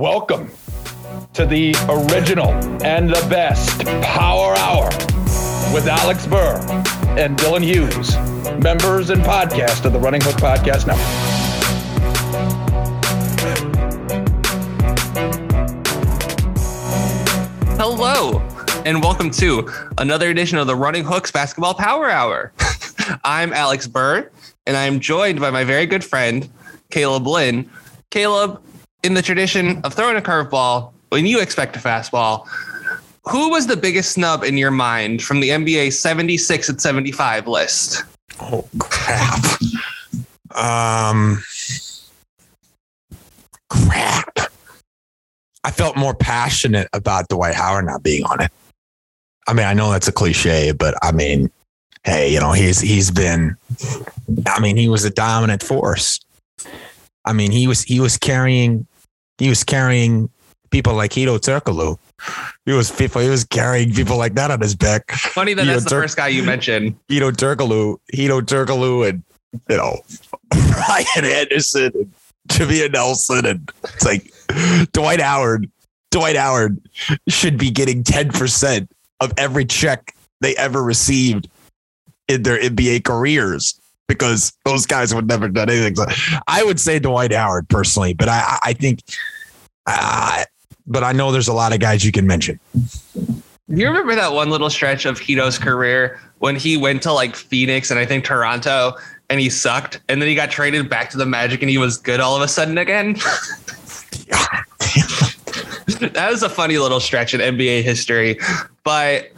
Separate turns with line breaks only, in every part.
Welcome to the original and the best Power Hour with Alex Burr and Dylan Hughes, members and podcast of the Running Hook Podcast Network.
Hello, and welcome to another edition of the Running Hooks Basketball Power Hour. I'm Alex Burr, and I'm joined by my very good friend, Caleb Lynn. Caleb, in the tradition of throwing a curveball when you expect a fastball, who was the biggest snub in your mind from the NBA 76 and 75 list?
Oh crap. um crap. I felt more passionate about Dwight Howard not being on it. I mean, I know that's a cliche, but I mean, hey, you know, he's he's been I mean, he was a dominant force. I mean, he was he was carrying he was carrying people like Hedo Turkoglu. He was people, he was carrying people like that on his back.
Funny that
Hedo
that's the
Tur-
first guy you mentioned.
Hedo Turkoglu, Hedo Turkoglu, and you know Ryan Anderson, and Jameer Nelson, and it's like Dwight Howard. Dwight Howard should be getting ten percent of every check they ever received in their NBA careers because those guys would never done anything. So I would say Dwight Howard personally, but I I think, uh, but I know there's a lot of guys you can mention.
Do you remember that one little stretch of Hedo's career when he went to like Phoenix and I think Toronto and he sucked and then he got traded back to the Magic and he was good all of a sudden again? that was a funny little stretch in NBA history. But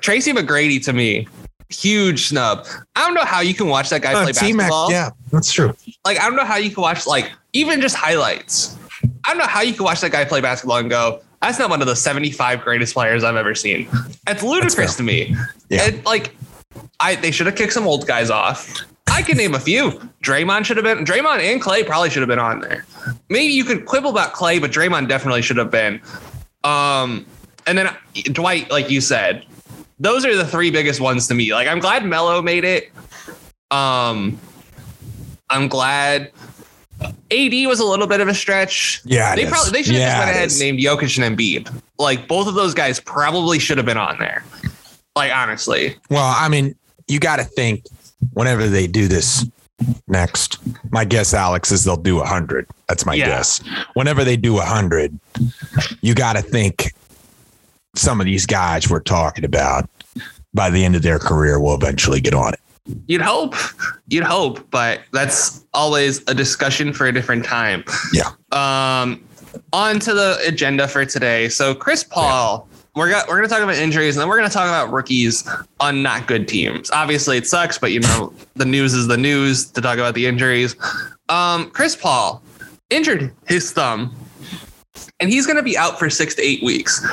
Tracy McGrady to me, huge snub. I don't know how you can watch that guy play
Uh, T-Mac,
basketball.
yeah, that's true.
Like I don't know how you can watch like even just highlights. I don't know how you can watch that guy play basketball and go, that's not one of the 75 greatest players I've ever seen. It's ludicrous to me.
Yeah.
And like I they should have kicked some old guys off. I can name a few. Draymond should have been Draymond and Clay probably should have been on there. Maybe you could quibble about Clay, but Draymond definitely should have been. Um and then Dwight, like you said, those are the three biggest ones to me. Like I'm glad Melo made it. Um I'm glad AD was a little bit of a stretch.
Yeah,
they probably they should have
Yeah,
just went ahead and named Jokic and Embiid. Like both of those guys probably should have been on there. Like honestly,
Well, I mean, you got to think whenever they do this next. My guess, Alex, is they'll do a hundred. That's my
Yeah.
guess. Whenever they do a hundred, you got to think some of these guys we're talking about by the end of their career will eventually get on it.
you'd hope, you'd hope, but that's always a discussion for a different time.
Yeah.
Um, on to the agenda for today. So Chris Paul, we're got, we're gonna talk about injuries and then we're gonna talk about rookies on not good teams. Obviously, it sucks, but you know the news is the news to talk about the injuries. Um, Chris Paul injured his thumb, and he's gonna be out for six to eight weeks.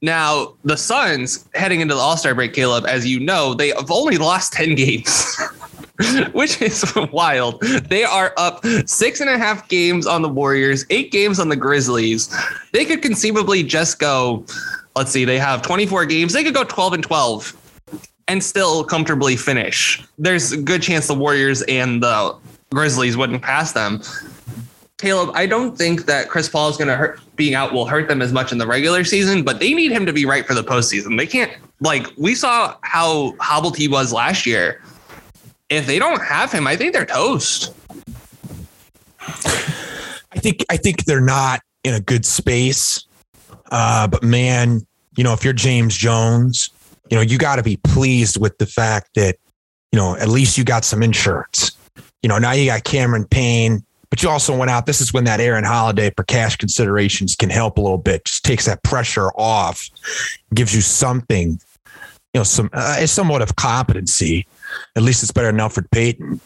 Now, the Suns heading into the All Star break, Caleb, as you know, they have only lost 10 games, which is wild. They are up six and a half games on the Warriors, eight games on the Grizzlies. They could conceivably just go, let's see, they have 24 games. They could go 12 and 12 and still comfortably finish. There's a good chance the Warriors and the Grizzlies wouldn't pass them. Caleb, I don't think that Chris Paul is going to hurt being out will hurt them as much in the regular season, but they need him to be right for the postseason. They can't like we saw how hobbled he was last year. If they don't have him, I think they're toast.
I think I think they're not in a good space. Uh, but man, you know, if you're James Jones, you know, you got to be pleased with the fact that, you know, at least you got some insurance. You know, now you got Cameron Payne, but you also went out. This is when that Aaron Holiday for cash considerations can help a little bit. Just takes that pressure off, gives you something, you know, some uh, somewhat of competency. At least it's better than Elfrid Payton.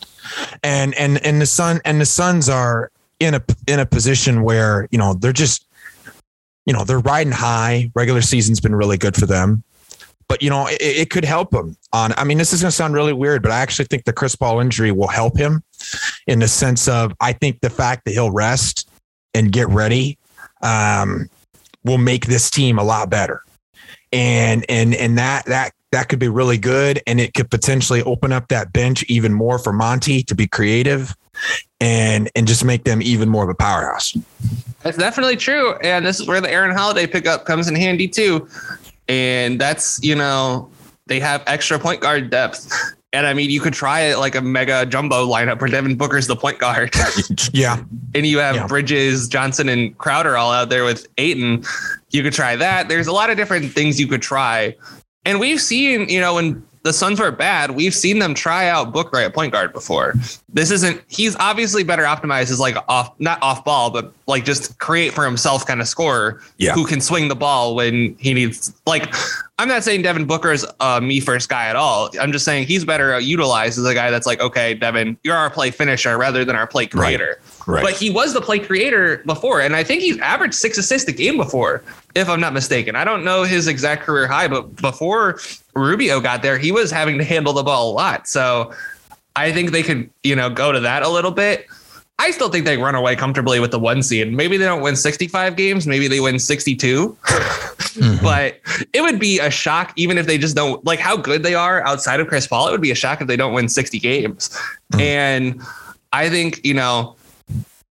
And and and the Sun and the Suns are in a in a position where you know they're just you know they're riding high. Regular season's been really good for them, but you know it, it could help him. On I mean, this is going to sound really weird, but I actually think the Chris Paul injury will help him in the sense of I think the fact that he'll rest and get ready um, will make this team a lot better. And and and that that that could be really good, and it could potentially open up that bench even more for Monty to be creative, and and just make them even more of a powerhouse.
That's definitely true, and this is where the Aaron Holiday pickup comes in handy too. And that's you know they have extra point guard depth. And I mean, you could try it like a mega jumbo lineup where Devin Booker's the point guard.
yeah.
And you have
Yeah.
Bridges, Johnson, and Crowder all out there with Ayton. You could try that. There's a lot of different things you could try. And we've seen, you know, when the Suns were bad, we've seen them try out Booker at point guard before. This isn't, he's obviously better optimized as like off, not off ball, but like just create for himself kind of scorer
Yeah.
who can swing the ball when he needs, like, I'm not saying Devin Booker is a me first guy at all. I'm just saying he's better utilized as a guy that's like, okay, Devin, you're our play finisher rather than our play
Right.
creator.
Right.
But he was the play creator before, and I think he's averaged six assists a game before, if I'm not mistaken. I don't know his exact career high, but before Rubio got there, he was having to handle the ball a lot. So I think they could, you know, go to that a little bit. I still think they run away comfortably with the one seed. Maybe they don't win 65 games, maybe they win 62.
Mhm.
But it would be a shock, even if they just don't like how good they are outside of Chris Paul. It would be a shock if they don't win 60 games.
Mm.
And I think, you know,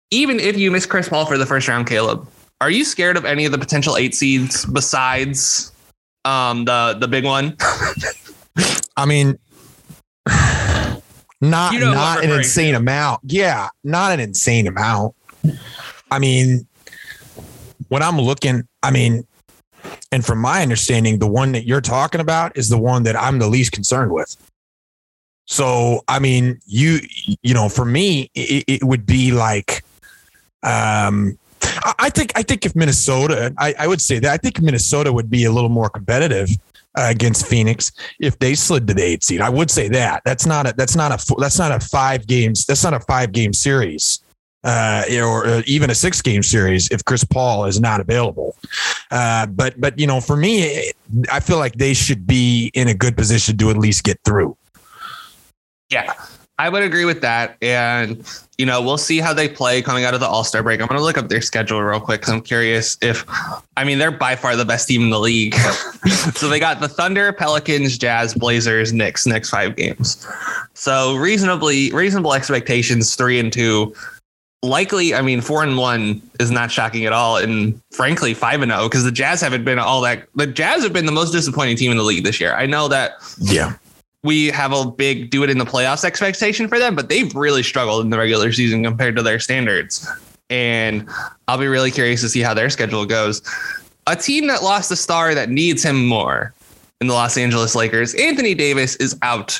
even if you miss Chris Paul for the first round, Caleb, are you scared of any of the potential eight seeds besides um the the big one?
I mean, not
You know
not an
referring
insane amount. Yeah, not an insane amount. I mean, when I'm looking, I mean, and from my understanding, the one that you're talking about is the one that I'm the least concerned with. So, I mean, you you know, for me, it, it would be like, um, I think I think if Minnesota, I, I would say that I think Minnesota would be a little more competitive uh, against Phoenix if they slid to the eight seed. I would say that that's not a that's not a that's not a five games that's not a five game series. Uh, or even a six game series if Chris Paul is not available. Uh, but but you know, for me, I feel like they should be in a good position to at least get through.
Yeah, I would agree with that. And, you know, we'll see how they play coming out of the All Star break. I'm going to look up their schedule real quick because I'm curious if, I mean, they're by far the best team in the league. so they got the Thunder, Pelicans, Jazz, Blazers, Knicks, next five games. So reasonably, reasonable expectations, three and two. Likely, I mean, four and one is not shocking at all. And frankly, five and oh, zero because the Jazz haven't been all that. The Jazz have been the most disappointing team in the league this year. I know that
Yeah.
We have a big do it in the playoffs expectation for them, but they've really struggled in the regular season compared to their standards. And I'll be really curious to see how their schedule goes. A team that lost a star that needs him more in the Los Angeles Lakers, Anthony Davis is out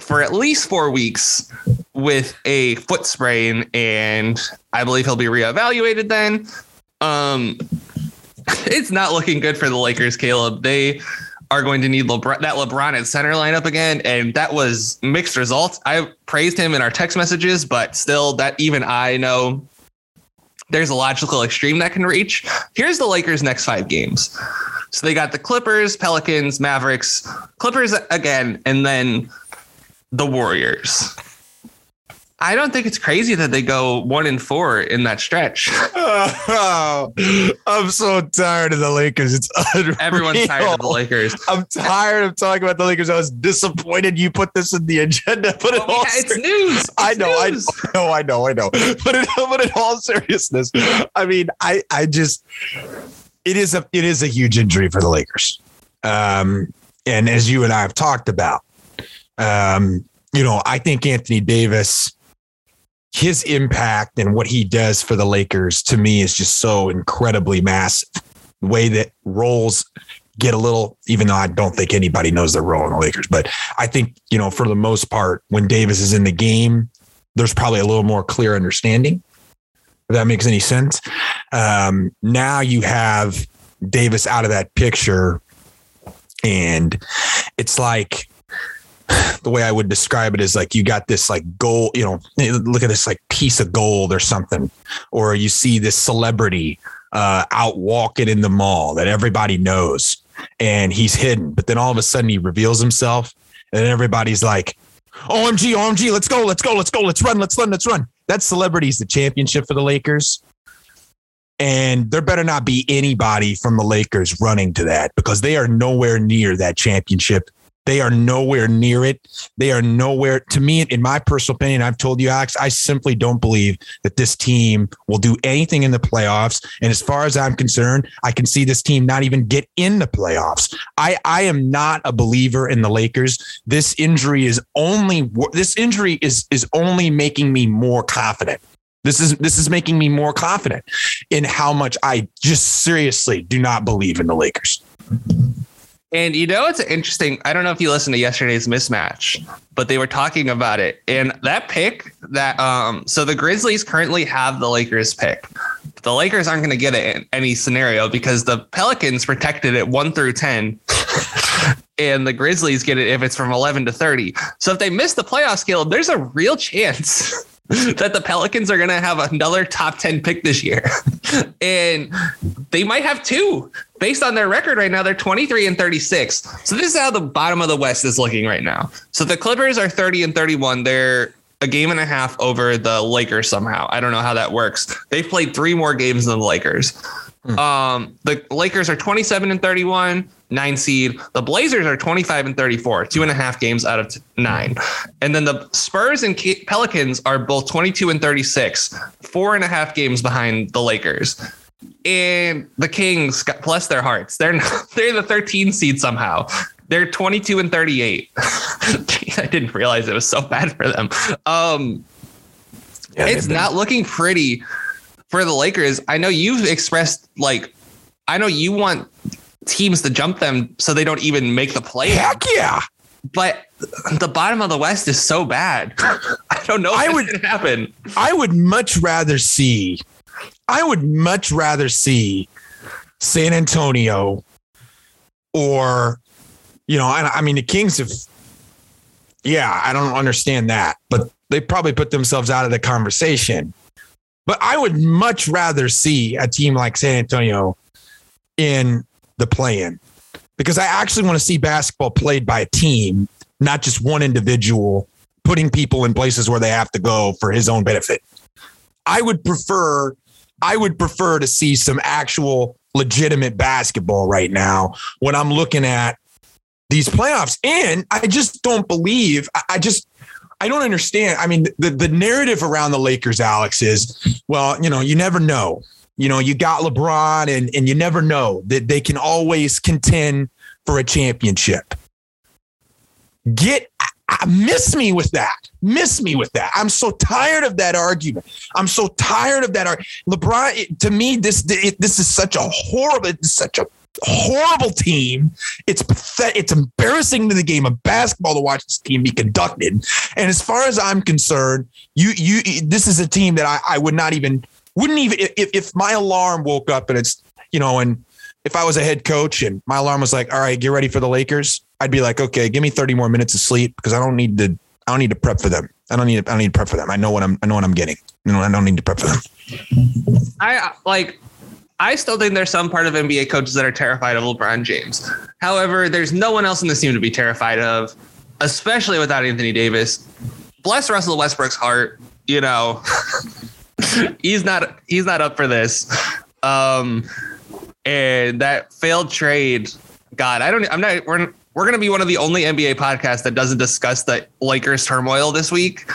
for at least four weeks with a foot sprain, and I believe he'll be reevaluated then. Um, it's not looking good for the Lakers, Caleb. They are going to need LeBron, that LeBron at center lineup again, and that was mixed results. I praised him in our text messages, but still, that even I know there's a logical extreme that can reach. Here's the Lakers' next five games. So they got the Clippers, Pelicans, Mavericks, Clippers again, and then the Warriors. I don't think it's crazy that they go one and four in that stretch.
Oh, I'm so tired of the Lakers. It's unreal.
Everyone's tired of the Lakers.
I'm tired of talking about the Lakers. I was disappointed you put this in the agenda. But in
Well,
all
yeah, it's
ser-
news.
I
It's
know, I know, I know, I know. But in, but in all seriousness, I mean, I, I just, it is a, it is a huge injury for the Lakers. Um, and as you and I have talked about, um, you know, I think Anthony Davis, his impact and what he does for the Lakers to me is just so incredibly massive. The way that roles get a little, even though I don't think anybody knows their role in the Lakers, but I think, you know, for the most part, when Davis is in the game, there's probably a little more clear understanding. If that makes any sense. Um, now you have Davis out of that picture, and it's like the way I would describe it is like you got this like gold, you know, look at this like piece of gold or something, or you see this celebrity uh, out walking in the mall that everybody knows, and he's hidden, but then all of a sudden he reveals himself, and everybody's like, "OMG, OMG, let's go, let's go, let's go, let's run, let's run, let's run." That celebrity's the championship for the Lakers. And there better not be anybody from the Lakers running to that because they are nowhere near that championship They are nowhere near it. They are nowhere. To me, in my personal opinion, I've told you, Alex, I simply don't believe that this team will do anything in the playoffs. And as far as I'm concerned, I can see this team not even get in the playoffs. I, I am not a believer in the Lakers. This injury is only this injury is is only making me more confident. This is this is making me more confident in how much I just seriously do not believe in the Lakers.
And you know, it's interesting. I don't know if you listened to yesterday's mismatch, but they were talking about it. And that pick that, um, so the Grizzlies currently have the Lakers pick. The Lakers aren't going to get it in any scenario because the Pelicans protected it one through 10. and the Grizzlies get it if it's from 11 to 30. So if they miss the playoff scale, there's a real chance that the Pelicans are going to have another top 10 pick this year. and they might have two based on their record right now. They're 23 and 36. So this is how the bottom of the West is looking right now. So the Clippers are 30 and 31. They're a game and a half over the Lakers somehow. I don't know how that works. They've played three more games than the Lakers. Hmm. Um, the Lakers are 27 and 31 nine seed. The Blazers are 25 and 34, two and a half games out of nine. And then the Spurs and Pelicans are both 22 and 36, four and a half games behind the Lakers. And the Kings, bless their hearts, they're not, they're the 13 seed somehow. They're 22 and 38. I didn't realize it was so bad for them. Um, yeah, it's not looking pretty for the Lakers. I know you've expressed like I know you want teams to jump them so they don't even make the play.
Heck yeah.
But the bottom of the West is so bad. I don't know I would happen.
I would much rather see I would much rather see San Antonio or you know, I, I mean the Kings have yeah, I don't understand that, but they probably put themselves out of the conversation. But I would much rather see a team like San Antonio in the play in because I actually want to see basketball played by a team, not just one individual putting people in places where they have to go for his own benefit. I would prefer I would prefer to see some actual legitimate basketball right now when I'm looking at these playoffs. And I just don't believe I just I don't understand. I mean, the, the narrative around the Lakers, Alex, is well, you know, you never know you know, you got LeBron and, and you never know that they can always contend for a championship. Get miss me with that. Miss me with that. I'm so tired of that argument. I'm so tired of that. Ar- LeBron, it, to me, this it, this is such a horrible, such a horrible team. It's pathetic. It's embarrassing to the game of basketball to watch this team be conducted. And as far as I'm concerned, you you this is a team that I, I would not even wouldn't even if, if my alarm woke up and it's you know and if I was a head coach and my alarm was like, all right, get ready for the Lakers, I'd be like, okay, give me 30 more minutes of sleep because I don't need to I don't need to prep for them. I don't need I don't need to prep for them. I know what I'm I know what I'm getting. You know, I don't need to prep for them.
I like I still think there's some part of NBA coaches that are terrified of LeBron James. However, there's no one else in this team to be terrified of, especially without Anthony Davis. Bless Russell Westbrook's heart, you know. he's not he's not up for this. Um, and that failed trade. God, I don't. I'm not. We're we're gonna be one of the only NBA podcasts that doesn't discuss the Lakers turmoil this week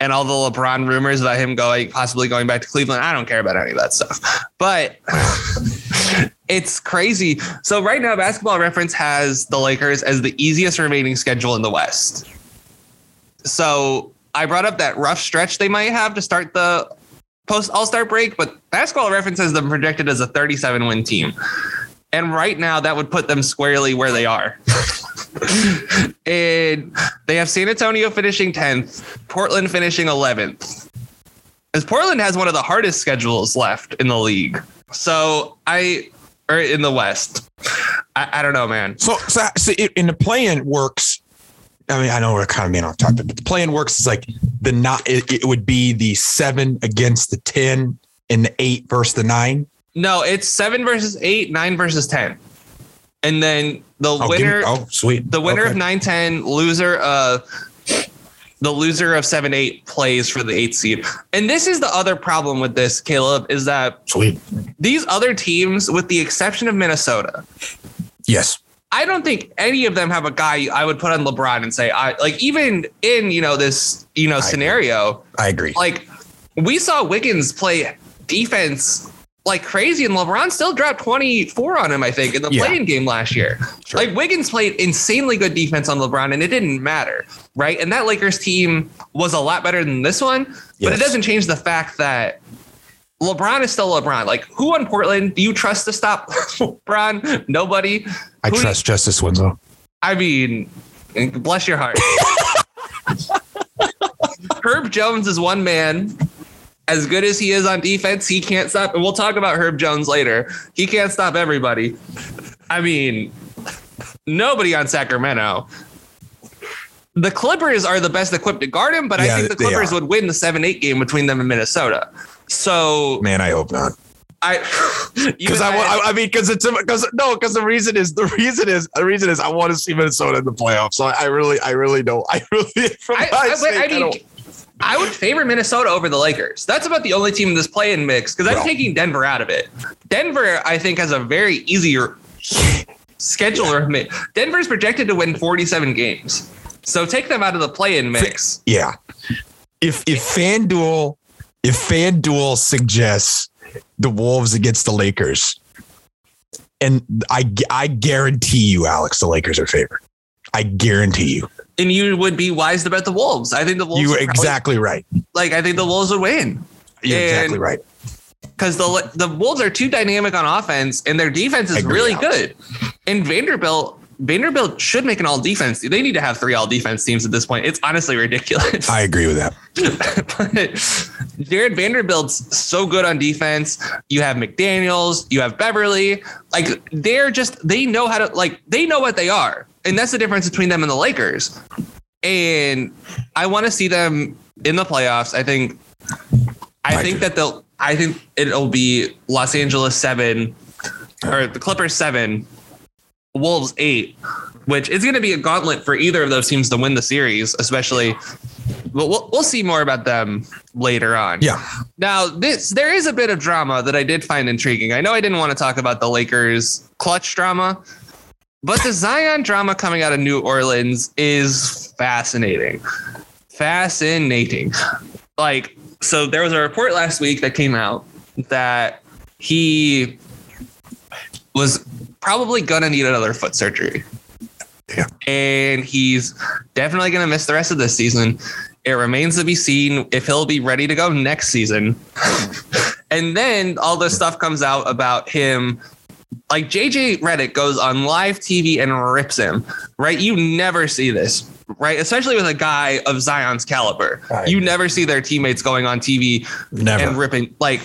and all the LeBron rumors about him going possibly going back to Cleveland. I don't care about any of that stuff, but it's crazy. So right now, Basketball Reference has the Lakers as the easiest remaining schedule in the West. So I brought up that rough stretch they might have to start the post All Star break, but Basketball Reference has them projected as a 37 win team. And right now, that would put them squarely where they are. and they have San Antonio finishing 10th, Portland finishing 11th. As Portland has one of the hardest schedules left in the league. So I, or in the West. I, I don't know, man.
So, so, so it, in the play-in works I mean, I know we're kind of being off topic, but the plan works is like the not. It, it, would be the seven against the ten, and the eight versus the nine.
No, it's seven versus eight, nine versus ten, and then the
oh,
winner.
Me, oh, sweet.
The winner okay. of nine ten, loser. Uh, the loser of seven eight plays for the eighth seed, and this is the other problem with this, Caleb, is that
sweet.
These other teams, with the exception of Minnesota,
yes,
I don't think any of them have a guy I would put on LeBron and say I like even in you know this you know scenario.
I agree.
Like we saw Wiggins play defense like crazy, and LeBron still dropped 24 on him, I think, in the
Yeah.
playing game last year.
Sure.
Like Wiggins played insanely good defense on LeBron, and it didn't matter, right? And that Lakers team was a lot better than this one, but it doesn't change the fact that LeBron is still LeBron. Like, who on Portland do you trust to stop LeBron? Nobody.
I
Who do you-
trust Justice Winslow.
I mean, bless your heart. Herb Jones is one man. As good as he is on defense, he can't stop. And we'll talk about Herb Jones later. He can't stop everybody. I mean, nobody on Sacramento. The Clippers are the best equipped to guard him, but I think the Clippers would win the 7 8 game between them and Minnesota. So
Man, I hope not.
I.
Because I, I, I mean, because it's because no, because the reason is the reason is the reason is I want to see Minnesota in the playoffs. So I really, I really don't. I really, from
I,
my
I,
sake,
I
I don't-
I would favor Minnesota over the Lakers. That's about the only team in this play-in mix because I'm
Well.
taking Denver out of it. Denver, I think, has a very easier schedule. Denver's projected to win 47 games, so take them out of the play-in mix.
yeah. If if FanDuel if FanDuel suggests the Wolves against the Lakers, and I I guarantee you, Alex, the Lakers are favored. I guarantee you.
And you would be wise to bet the Wolves. I think the Wolves.
You
would
were
probably-
exactly right.
like. I think the Wolves would win
You're
And-
exactly right.
because the the Wolves are too dynamic on offense and their defense is really good. And Vanderbilt. Vanderbilt should make an all defense. They need to have three all defense teams at this point. It's honestly ridiculous.
I agree with that.
but Jared Vanderbilt's so good on defense. You have McDaniels, you have Beverley. Like they're just they know how to like they know what they are. And that's the difference between them and the Lakers. And I want to see them in the playoffs. I think I
I
think
do.
that they'll I think it'll be Los Angeles 7 or the Clippers 7, Wolves 8, which is going to be a gauntlet for either of those teams to win the series, especially but we'll, we'll see more about them later on.
Yeah.
Now, this there is a bit of drama that I did find intriguing. I know I didn't want to talk about the Lakers clutch drama, but the Zion drama coming out of New Orleans is fascinating. Fascinating. Like, so there was a report last week that came out that he was probably gonna need another foot surgery.
Yeah.
And he's definitely gonna miss the rest of this season. It remains to be seen if he'll be ready to go next season. and then all this stuff comes out about him. Like JJ Redick goes on live TV and rips him, right? You never see this, right? Especially with a guy of Zion's caliber.
Right.
You never see their teammates going on TV
Never.
and ripping like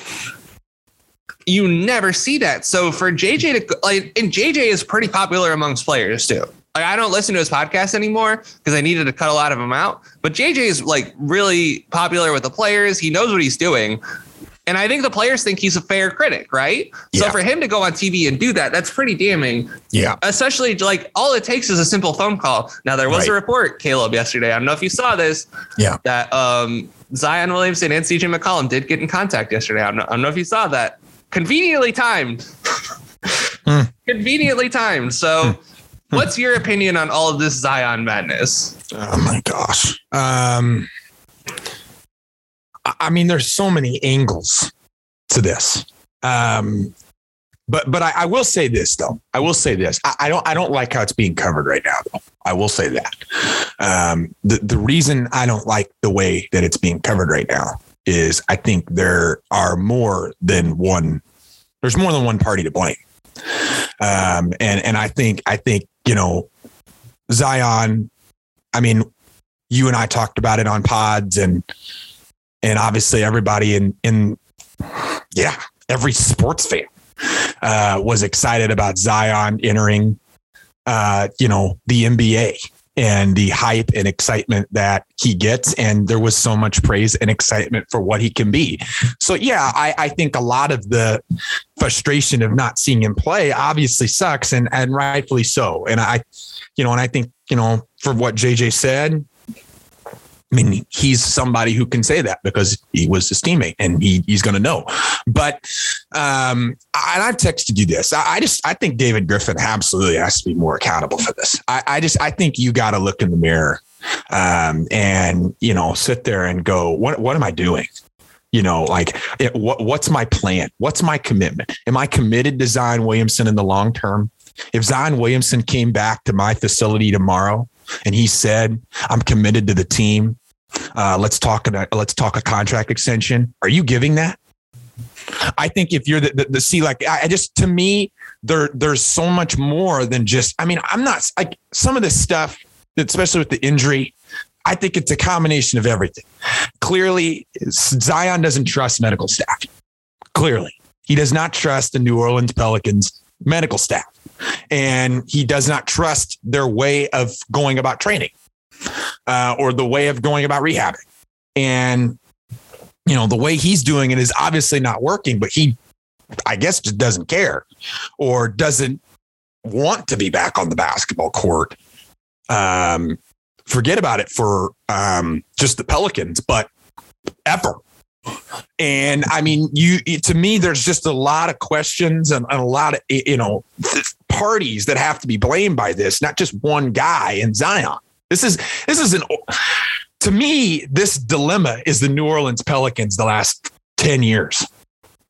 you never see that. So for JJ to like, and JJ is pretty popular amongst players too. Like I don't listen to his podcast anymore because I needed to cut a lot of them out. But JJ is like really popular with the players. He knows what he's doing. And I think the players think he's a fair critic, right?
Yeah.
So for him to go on TV and do that, that's pretty damning.
yeah.
Especially like all it takes is a simple phone call. Now there was a report, Caleb, yesterday. I don't know if you saw this
Yeah.
that um, Zion Williamson and CJ McCollum did get in contact yesterday. I don't, know, I don't know if you saw that. Conveniently timed.
Hmm.
Conveniently timed. So, what's your opinion on all of this Zion madness?
Oh my gosh. Um, I- I mean, there's so many angles to this. Um, but but I, I will say this though. I will say this. I, I don't I don't like how it's being covered right now. Though. I will say that. Um, the the reason I don't like the way that it's being covered right now is I think there are more than one. There's more than one party to blame. Um, and and I think I think you know Zion. I mean, you and I talked about it on pods and and obviously everybody in in yeah, every sports fan uh was excited about Zion entering uh you know the NBA and the hype and excitement that he gets and there was so much praise and excitement for what he can be. So yeah, I I think a lot of the frustration of not seeing him play obviously sucks and and rightfully so. And I you know and I think, you know, for what JJ said, I mean, he's somebody who can say that because he was his teammate and he, he's going to know. But um, I, I've texted you this. I, I, just I think David Griffin absolutely has to be more accountable for this. I, I just I think you got to look in the mirror um, and you know sit there and go, what what am I doing? You know, like it, what what's my plan? What's my commitment? Am I committed to Zion Williamson in the long term? If Zion Williamson came back to my facility tomorrow and he said, "I'm committed to the team. Uh, let's talk. A, let's talk a contract extension." Are you giving that? I think if you're the, the, the see, like I, I just to me, there there's so much more than just. I mean, I'm not like some of this stuff, especially with the injury. I think it's a combination of everything. Clearly, Zion doesn't trust medical staff. Clearly, he does not trust the New Orleans Pelicans medical staff and he does not trust their way of going about training uh, or the way of going about rehabbing. And, you know, the way he's doing it is obviously not working, but he, I guess, just doesn't care or doesn't want to be back on the basketball court. Um, forget about it for um, just the Pelicans, but ever. And I mean, you to me, there's just a lot of questions and, and, a lot of you know parties that have to be blamed by this, not just one guy in Zion. This is this is an to me, this dilemma is the New Orleans Pelicans the last 10 years.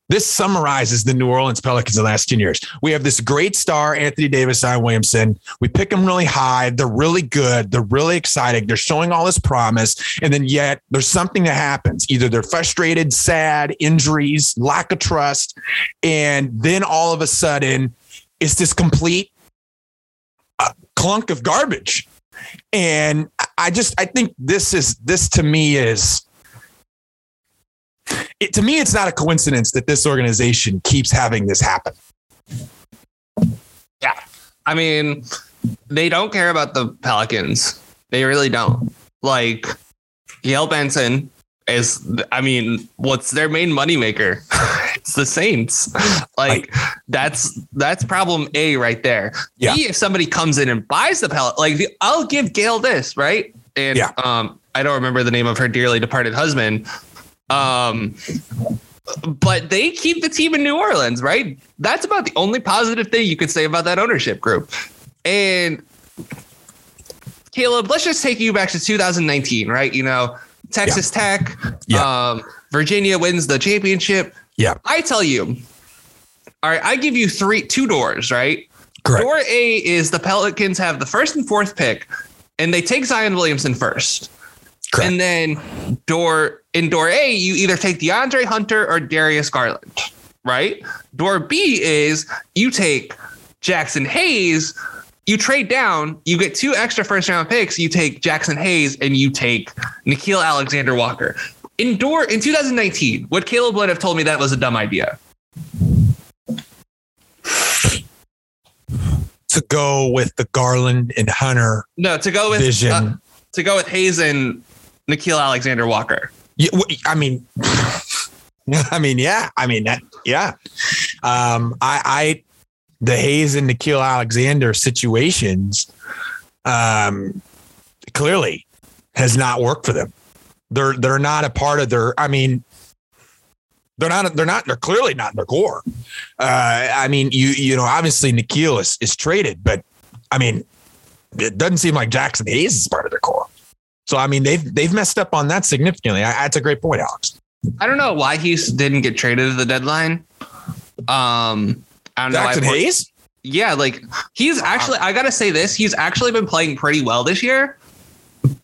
This summarizes the New Orleans Pelicans the last 10 years. We have this great star, Anthony Davis, Zion Williamson. We pick them really high. They're really good. They're really exciting. They're showing all this promise. And then yet there's something that happens. Either they're frustrated, sad, injuries, lack of trust. And then all of a sudden, it's this complete uh, clunk of garbage. And I just, I think this is, this to me is, it, to me, it's not a coincidence that this organization keeps having this happen.
Yeah. I mean, they don't care about the Pelicans. They really don't. Like, Gayle Benson is, I mean, what's their main moneymaker? it's the Saints. Like, that's that's problem A right there. Yeah. B, if somebody comes in and buys the pellet, like, I'll give Gayle this, right? And yeah. um, I don't remember the name of her dearly departed husband, um, but they keep the team in New Orleans, right? That's about the only positive thing you could say about that ownership group. And Caleb, let's just take you back to 2019, right? You know, Texas yeah. Tech, yeah. Um, Virginia wins the championship.
Yeah.
I tell you, all right, I give you three, two doors, right? Correct. Door A is the Pelicans have the first and fourth pick, and they take Zion Williamson first. Correct. And then door in door A, you either take DeAndre Hunter or Darius Garland, right? Door B is you take Jaxson Hayes, you trade down, you get two extra first round picks, you take Jaxson Hayes and you take Nickeil Alexander Walker. In door in 2019, would Caleb would have told me that was a dumb idea?
To go with the Garland and Hunter.
No, to go with vision. Uh, to go with Hayes and Nickeil Alexander Walker.
Yeah, I mean, I mean, yeah, I mean that, yeah. Um, I, I, the Hayes and Nickeil Alexander situations, um, clearly has not worked for them. They're they're not a part of their. I mean, they're not. They're not. They're clearly not in their core. Uh, I mean, you you know, obviously Nickeil is is traded, but I mean, it doesn't seem like Jaxson Hayes is part of their core. So I mean, they've they've messed up on that significantly. I, that's a great point, Alex.
I don't know why he didn't get traded at the deadline. Um, I don't
Jaxson know. Hayes.
Yeah, like he's actually. I gotta say this. He's actually been playing pretty well this year,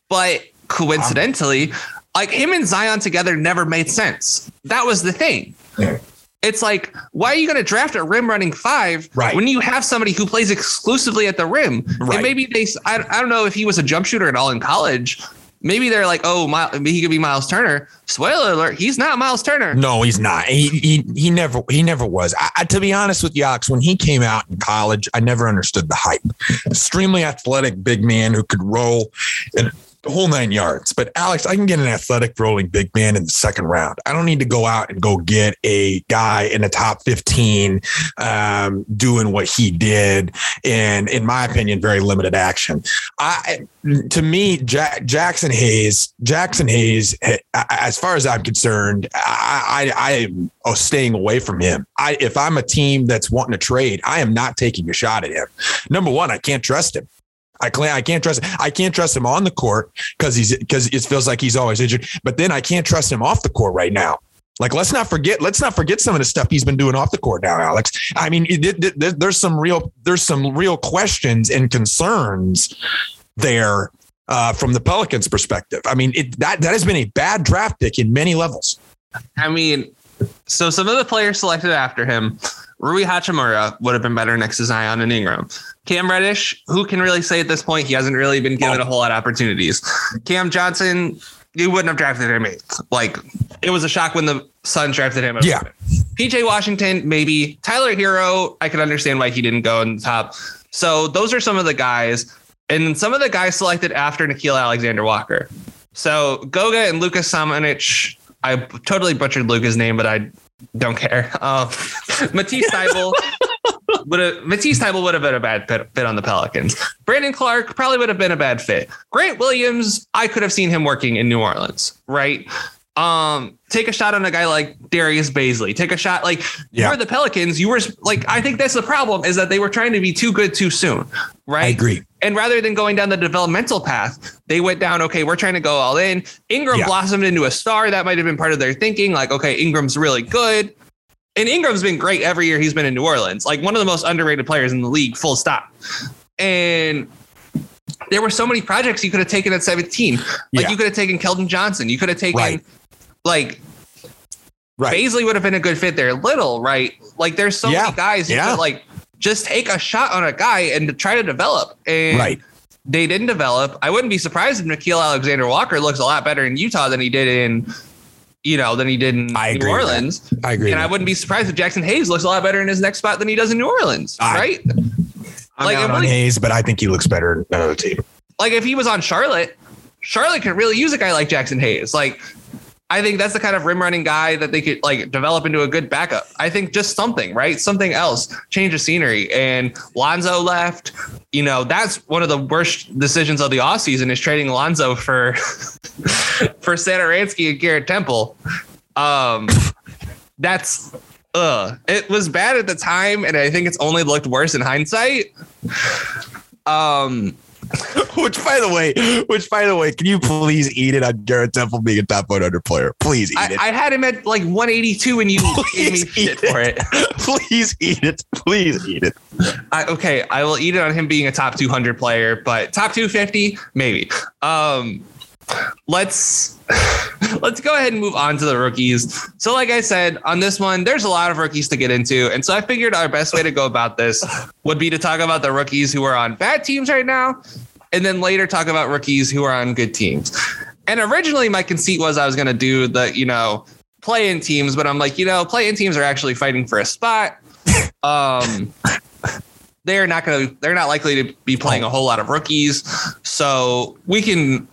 but coincidentally, like him and Zion together never made sense. That was the thing. Yeah. It's like, why are you going to draft a rim running five
right.
when you have somebody who plays exclusively at the rim? Right. And maybe they, I, I don't know if he was a jump shooter at all in college. Maybe they're like, oh, my, he could be Miles Turner. Spoiler alert: he's not Miles Turner.
No, he's not. He he, he never he never was. I, I, to be honest with Alex, when he came out in college, I never understood the hype. Extremely athletic, big man who could roll and the whole nine yards. But Alex, I can get an athletic rolling big man in the second round. I don't need to go out and go get a guy in the top 15 um, doing what he did. And in my opinion, very limited action. I, to me, Jack, Jaxson Hayes, Jaxson Hayes, as far as I'm concerned, I, I, I am staying away from him. I, if I'm a team that's wanting to trade, I am not taking a shot at him. Number one, I can't trust him. I can't, I can't trust I can't trust him on the court because he's because it feels like he's always injured. But then I can't trust him off the court right now. Like let's not forget let's not forget some of the stuff he's been doing off the court now, Alex. I mean, it, it, it, there's some real there's some real questions and concerns there uh, from the Pelicans' perspective. I mean, that that has been a bad draft pick in many levels.
I mean, so some of the players selected after him, Rui Hachimura would have been better next to Zion and Ingram. Cam Reddish, who can really say at this point he hasn't really been given a whole lot of opportunities. Cam Johnson, you wouldn't have drafted him eighth. Like it was a shock when the Suns drafted him.
Yeah.
PJ Washington, maybe. Tyler Herro. I can understand why he didn't go in the top. So those are some of the guys. And some of the guys selected after Nickeil Alexander Walker. So Goga and Lucas Samanich. I totally butchered Luca's name, but I don't care. Uh, Matisse Would have Matisse Thybulle would have been a bad fit, on the Pelicans. Brandon Clarke probably would have been a bad fit. Grant Williams, I could have seen him working in New Orleans, right? Um, take a shot on a guy like Darius Bazley. Take a shot like yeah. you're the Pelicans. You were like, I think that's the problem is that they were trying to be too good too soon, right? I
agree.
And rather than going down the developmental path, they went down. Okay, we're trying to go all in. Ingram yeah. blossomed into a star. That might have been part of their thinking. Like, okay, Ingram's really good. And Ingram's been great every year he's been in New Orleans, like one of the most underrated players in the league, full stop. And there were so many projects you could have taken at 17. Like yeah. you could have taken Keldon Johnson. You could have taken right. like right. Bazley would have been a good fit there. Little, right? Like there's so yeah. many guys who yeah. could like just take a shot on a guy and try to develop. And
right.
they didn't develop. I wouldn't be surprised if Nickeil Alexander Walker looks a lot better in Utah than he did in you know, than he did in I New Orleans.
I agree.
And I wouldn't be surprised if Jaxson Hayes looks a lot better in his next spot than he does in New Orleans, I, right?
I'm like out on Hayes, but I think he looks better in another team.
Like if he was on Charlotte, Charlotte could really use a guy like Jaxson Hayes. Like I think that's the kind of rim running guy that they could like develop into a good backup. I think just something, right? Something else, change of scenery. And Lonzo left. You know, that's one of the worst decisions of the offseason is trading Lonzo for for Satoransky and Garrett Temple. Um that's uh it was bad at the time, and I think it's only looked worse in hindsight. Um
which, by the way, which by the way, can you please eat it on Garrett Temple being a top 100 player? Please eat
I,
it.
I had him at like 182, and you gave me shit for it.
Please eat it. Please eat it.
I, okay, I will eat it on him being a top 200 player, but top 250, maybe. Um, let's let's go ahead and move on to the rookies. So, like I said, on this one, there's a lot of rookies to get into. And so I figured our best way to go about this would be to talk about the rookies who are on bad teams right now, and then later talk about rookies who are on good teams. And originally my conceit was I was gonna do the, you know, play in teams, but I'm like, you know, play in teams are actually fighting for a spot. Um they're not going to they're not likely to be playing a whole lot of rookies so we can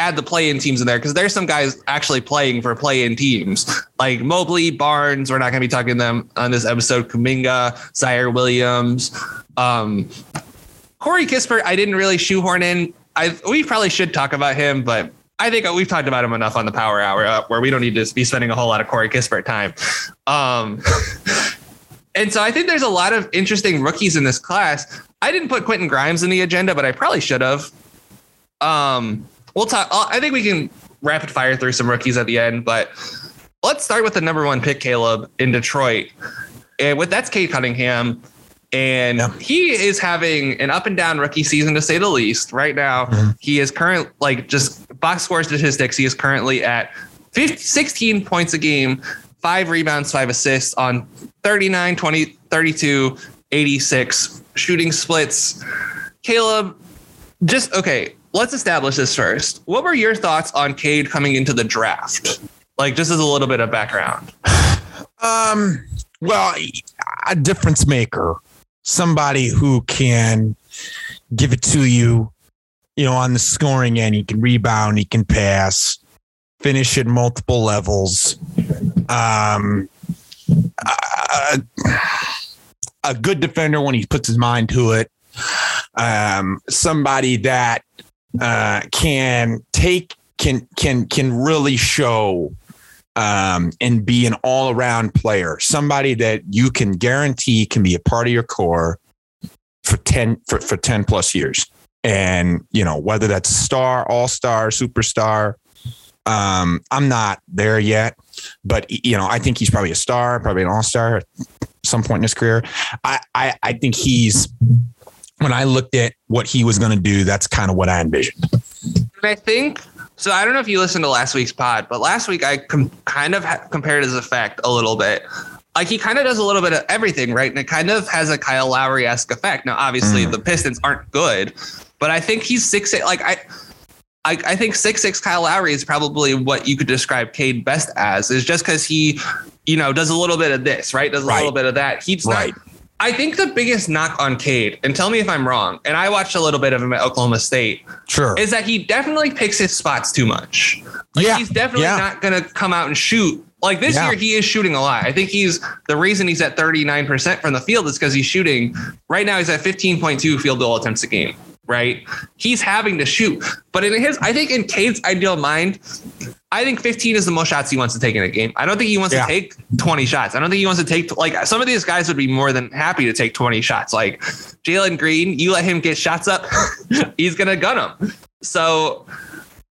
add the play-in teams in there because there's some guys actually playing for play-in teams like Mobley, Barnes. We're not going to be talking them on this episode. Kuminga, Ziaire Williams, um, Corey Kispert. I didn't really shoehorn in. I we probably should talk about him, but I think we've talked about him enough on the Power Hour uh, where we don't need to be spending a whole lot of Corey Kispert time. Um, and so I think there's a lot of interesting rookies in this class. I didn't put Quentin Grimes in the agenda, but I probably should have. Um, we'll talk. Uh, I think we can rapid fire through some rookies at the end, but let's start with the number one pick, Caleb, in Detroit. And with that's Cade Cunningham. And he is having an up and down rookie season to say the least. Right now, mm-hmm. he is current like just box score statistics. He is currently at 15, 16 points a game, five rebounds, five assists on 39, 20, 32, 86 shooting splits. Caleb, just okay let's establish this first. What were your thoughts on Cade coming into the draft? Like, just as a little bit of background.
Um, well, a difference maker, somebody who can give it to you, you know, on the scoring end. He can rebound, he can pass, finish at multiple levels. Um, uh, a good defender when he puts his mind to it. Um, somebody that uh, can take can can can really show um, and be an all around player. Somebody that you can guarantee can be a part of your core for ten for, for ten plus years. And you know whether that's star, all star, superstar. Um, I'm not there yet, but you know I think he's probably a star, probably an all star at some point in his career. I, I I think he's when I looked at what he was going to do, that's kind of what I envisioned.
And I think so. I don't know if you listened to last week's pod, but last week I com- kind of ha- compared his effect a little bit. Like he kind of does a little bit of everything, right? And it kind of has a Kyle Lowry esque effect. Now, obviously,
Mm.
the Pistons aren't good, but I think he's six. Like I, I, I think six six Kyle Lowry is probably what you could describe Cade best as. Is just because he, you know, does a little bit of this, right? Does a
Right.
little bit of that. He's
Right.
not. I think the biggest knock on Cade, and tell me if I'm wrong, and I watched a little bit of him at Oklahoma State,
Sure.
is that he definitely picks his spots too much. Like
Yeah,
he's definitely
yeah.
not going to come out and shoot. Like this
Yeah.
year, he is shooting a lot. I think he's the reason he's at 39% from the field is because he's shooting. Right now, he's at 15.2 field goal attempts a game. Right, he's having to shoot. But in his, I think in Cade's ideal mind, I think 15 is the most shots he wants to take in a game. I don't think he wants
Yeah.
to take 20 shots. I don't think he wants to take like some of these guys would be more than happy to take 20 shots. Like Jalen Green, you let him get shots up, he's gonna gun them. So,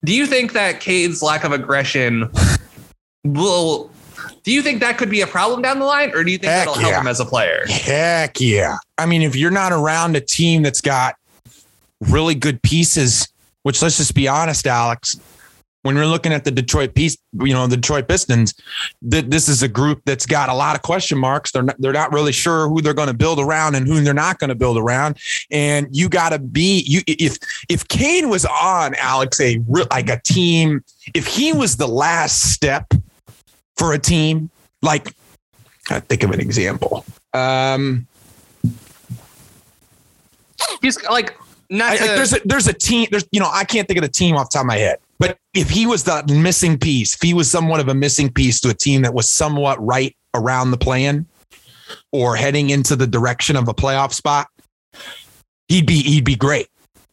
do you think that Cade's lack of aggression will? Do you think that could be a problem down the line, or do you think
Heck
that'll help
yeah.
him as a player?
Heck yeah. I mean, if you're not around a team that's got really good pieces, which let's just be honest, Alex, when you're looking at the Detroit piece, you know, the Detroit Pistons, th- this is a group that's got a lot of question marks. They're not, they're not really sure who they're going to build around and who they're not going to build around. And you got to be you if if Kane was on Alex a like a team, if he was the last step for a team, like I think of an example. Um,
He's like not
I,
to,
there's a there's a team. There's you know I can't think of the team off the top of my head. But if he was the missing piece, if he was somewhat of a missing piece to a team that was somewhat right around the plan or heading into the direction of a playoff spot, he'd be he'd be great.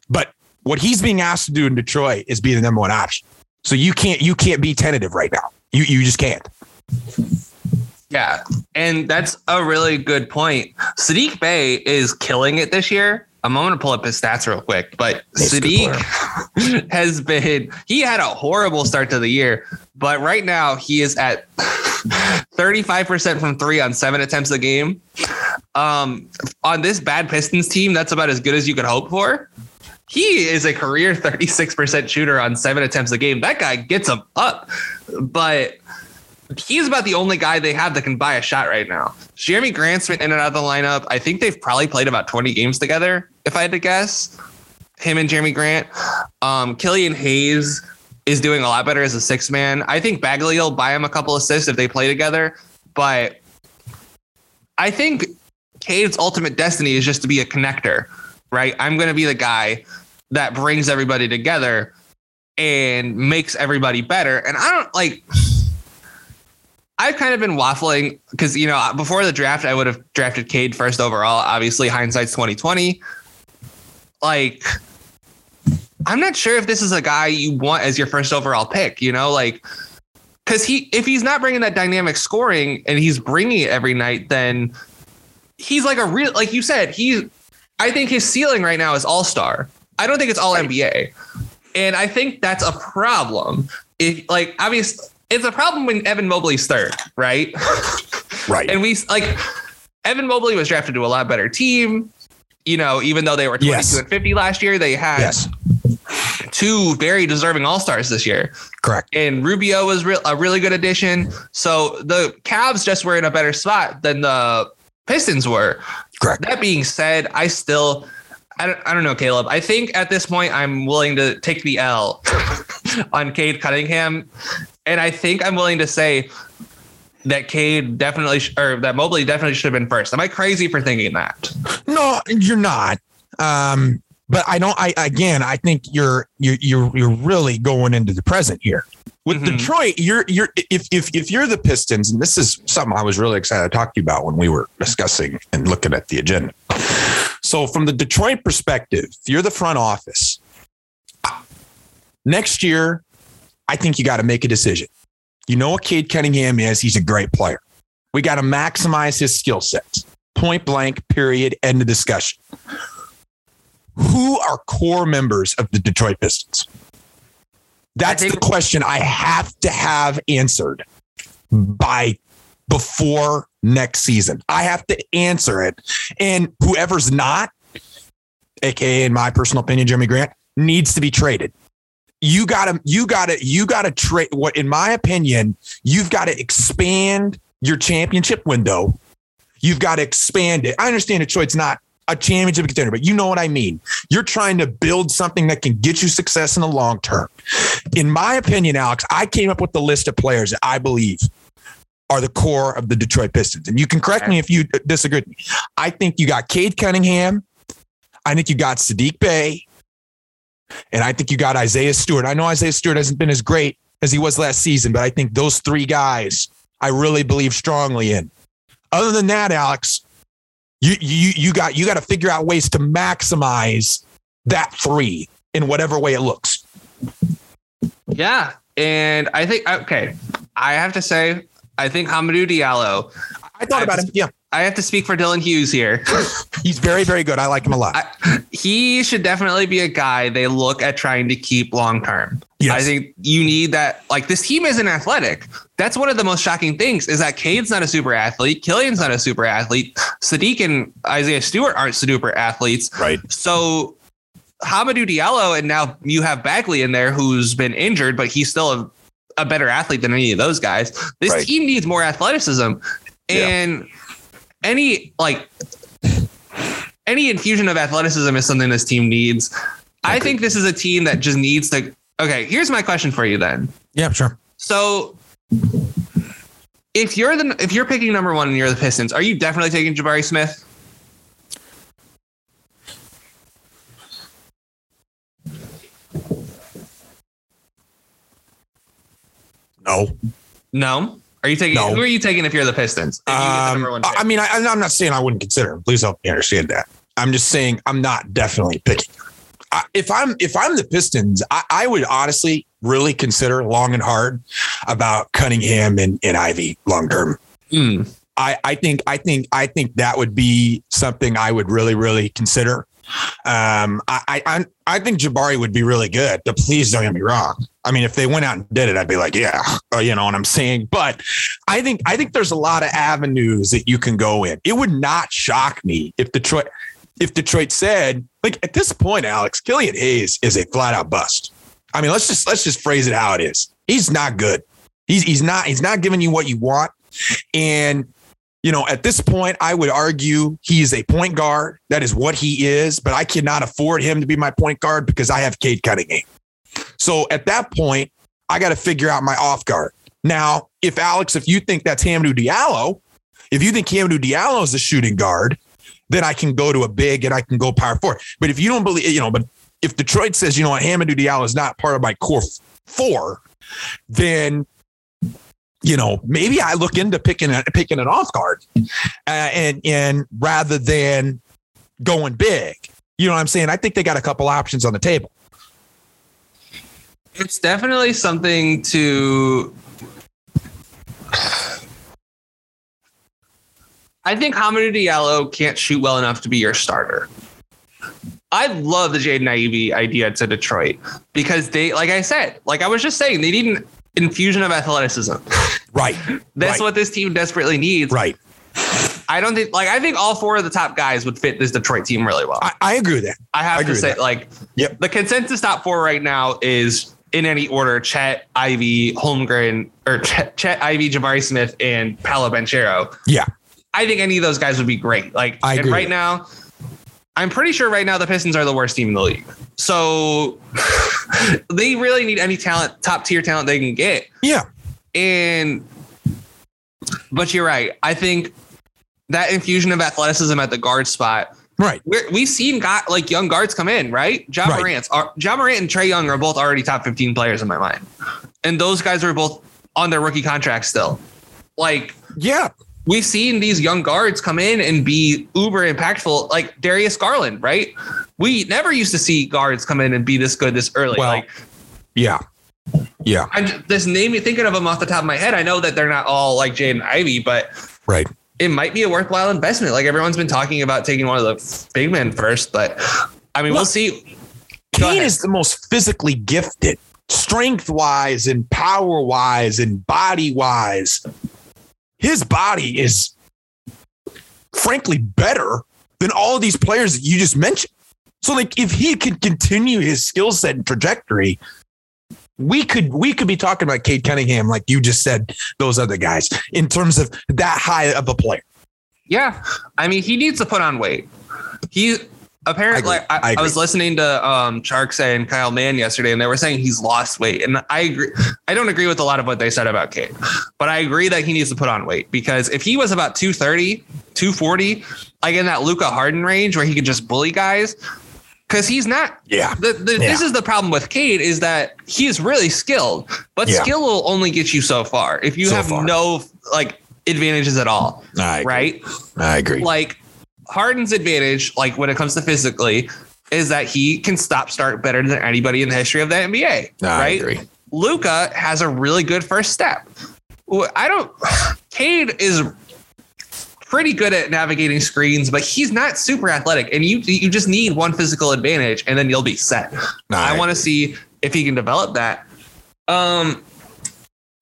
But what he's being asked to do in Detroit is be the number one option. So you can't you can't be tentative right now. You you just can't.
Yeah, and that's a really good point. Saddiq Bey is killing it this year. I'm going to pull up his stats real quick, but
good
Saddiq has been, he had a horrible start to the year, but right now he is at 35% from three on seven attempts a game. Um, on this bad Pistons team, that's about as good as you could hope for. He is a career 36% shooter on seven attempts a game. That guy gets him up, but he's about the only guy they have that can buy a shot right now. Jerami Grant's been in and out of the lineup. I think they've probably played about 20 games together, if I had to guess. Him and Jerami Grant. Um, Killian Hayes is doing a lot better as a six man. I think Bagley will buy him a couple assists if they play together, but I think Cade's ultimate destiny is just to be a connector, right? I'm going to be the guy that brings everybody together and makes everybody better. And I don't like. I've kind of been waffling because you know before the draft I would have drafted Cade first overall. Obviously, hindsight's twenty twenty. Like, I'm not sure if this is a guy you want as your first overall pick. You know, like because he if he's not bringing that dynamic scoring and he's bringing it every night, then he's like a real like you said he's. I think his ceiling right now is all star. I don't think it's all NBA, and I think that's a problem. If like obviously it's a problem when Evan Mobley's third, right?
Right.
and we like Evan Mobley was drafted to a lot better team. You know, even though they were 22
Yes.
and 50 last year, they had
yes.
two very deserving All Stars this year.
Correct.
And Rubio was real, a really good addition. So the Cavs just were in a better spot than the Pistons were.
Correct.
That being said, I still, I don't, I don't know, Caleb. I think at this point, I'm willing to take the L on Cade Cunningham. And I think I'm willing to say that Cade definitely, sh- or that Mobley definitely should have been first. Am I crazy for thinking that?
No, you're not. Um, but I don't. I again, I think you're you're you're you're really going into the present here with
Mhm.
Detroit. You're you're if if if you're the Pistons, and this is something I was really excited to talk to you about when we were discussing and looking at the agenda. So, from the Detroit perspective, you're the front office next year, I think you got to make a decision. You know what Cade Cunningham is? He's a great player. We got to maximize his skill sets. Point blank, period, end of discussion. Who are core members of the Detroit Pistons? That's
I
the question I have to have answered by before next season. I have to answer it. And whoever's not, aka in my personal opinion, Jerami Grant, needs to be traded. You gotta, you gotta, you gotta trade what in my opinion, you've got to expand your championship window. You've got to expand it. I understand Detroit's not a championship contender, but you know what I mean. You're trying to build something that can get you success in the long term. In my opinion, Alex, I came up with the list of players that I believe are the core of the Detroit Pistons. And you can correct me if you disagree. I think you got Cade Cunningham. I think you got Saddiq Bey. And I think you got Isaiah Stewart. I know Isaiah Stewart hasn't been as great as he was last season, but I think those three guys I really believe strongly in. Other than that, Alex, you you you got you got to figure out ways to maximize that three in whatever way it looks.
Yeah. And I think, okay, I have to say, I think Hamidou Diallo,
I thought
I
about
just-
him. Yeah,
I have to speak for Dylan Hughes here.
he's very very good. I like him a lot.
I, he should definitely be a guy they look at trying to keep long term.
Yes.
I think you need that. Like this team isn't athletic. That's one of the most shocking things is that Cade's not a super athlete. Killian's not a super athlete. Saddiq and Isaiah Stewart aren't super athletes.
right.
So Hamidou Diallo, and now you have Bagley in there who's been injured, but he's still a, a better athlete than any of those guys. This
Right.
team needs more athleticism.
Yeah.
Any like any infusion of athleticism is something this team needs. I think this is a team that just needs to okay, here's my question for you then.
Yeah, sure.
So if you're the if you're picking number one and you're the Pistons, are you definitely taking Jabari Smith?
No.
No. Are you taking
No.
who are you taking if you're the Pistons? You
Um, I mean, I, I'm not saying I wouldn't consider him. Please help me understand that. I'm just saying I'm not definitely picking. I, if I'm if I'm the Pistons, I, I would honestly really consider long and hard about Cunningham and, and Ivey long term.
Hmm.
I, I think I think I think that would be something I would really really consider. Um, I I I- I think Jabari would be really good. But please don't get me wrong. I mean, if they went out and did it, I'd be like, yeah, uh, you know what I'm saying. But I think I think there's a lot of avenues that you can go in. It would not shock me if Detroit if Detroit said like at this point, Alex Killian Hayes is a flat out bust. I mean, let's just let's just phrase it how it is. He's not good. He's he's not he's not giving you what you want. And you know, at this point, I would argue he is a point guard. That is what he is, but I cannot afford him to be my point guard because I have Cade Cunningham. So at that point, I got to figure out my off guard. Now, if Alex, if you think that's Hamidou Diallo, if you think Hamidou Diallo is a shooting guard, then I can go to a big and I can go power four. But if you don't believe, you know, but if Detroit says, you know what, Hamidou Diallo is not part of my core four, then you know maybe I look into picking a, picking an off guard, uh, and and rather than going big, you know what I'm saying? I think they got a couple options on the table.
It's definitely something to. I think Hamidou Diallo can't shoot well enough to be your starter. I love the Jaden Ivey idea to Detroit because they, like I said, like I was just saying, they need an infusion of athleticism.
Right.
That's
right,
what this team desperately needs.
Right.
I don't think, like, I think all four of the top guys would fit this Detroit team really well.
I, I agree with that.
I have
I
to say, like,
Yep.
the consensus top four right now is in any order: Chet, Ivey, Holmgren, or Chet, Chet Ivey, Jabari Smith, and Paolo Banchero.
Yeah.
I think any of those guys would be great. Like,
I
and right now, I'm pretty sure right now the Pistons are the worst team in the league. So they really need any talent, top tier talent they can get.
Yeah.
And but you're right. I think that infusion of athleticism at the guard spot
Right.
We're, we've seen got like young guards come in, right? Ja
Right.
Morant's, are, uh, Ja Morant and Trae Young are both already top 15 players in my mind. And those guys are both on their rookie contracts still. Like,
Yeah.
we've seen these young guards come in and be uber impactful, like Darius Garland, right? We never used to see guards come in and be this good this early.
Well,
like,
Yeah. Yeah.
I'm just, this name thinking of them off the top of my head. I know that they're not all like Jaden Ivey, but
Right.
It might be a worthwhile investment. Like everyone's been talking about taking one of the big men first, but I mean, we'll see. Go
Kane
ahead.
is the most physically gifted, strength wise and power wise and body wise. His body is frankly better than all of these players that you just mentioned. So, like, if he could continue his skill set and trajectory, we could we could be talking about Cade Cunningham, like you just said, those other guys, in terms of that high of a player.
Yeah, I mean, he needs to put on weight. He apparently,
I
I.
I
I, was listening to um, Sharks and Kyle Mann yesterday, and they were saying he's lost weight, and I agree. I don't agree with a lot of what they said about Cade, but I agree that he needs to put on weight because if he was about 230, 240, like in that Luka Harden range where he could just bully guys, because he's not
Yeah.
the, the, This is the problem with Cade is that he is really skilled, but
Yeah.
skill will only get you so far if you
So
have
far.
no like advantages at all,
I
right?
I agree.
Like Harden's advantage, like when it comes to physically, is that he can stop start better than anybody in the history of the NBA,
I
right?
agree.
Luka has a really good first step. I don't. Cade is pretty good at navigating screens, but he's not super athletic, and you you just need one physical advantage, and then you'll be set.
No,
I
I
want to see if he can develop that. Um,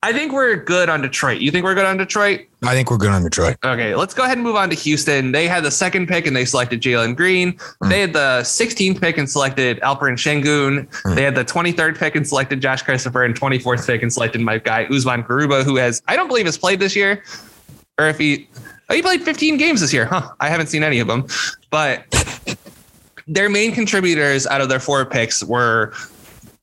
I think we're good on Detroit. You think we're good on Detroit?
I think we're good on Detroit.
Okay, let's go ahead and move on to Houston. They had the second pick and they selected Jalen Green.
Mm.
They had the 16th pick and selected Alperen Sengun.
Mm.
They had the 23rd pick and selected Josh Christopher and 24th pick and selected my guy Usman Garuba, who has I don't believe has played this year, or if he oh he played 15 games this year. Huh? I haven't seen any of them, but their main contributors out of their four picks were.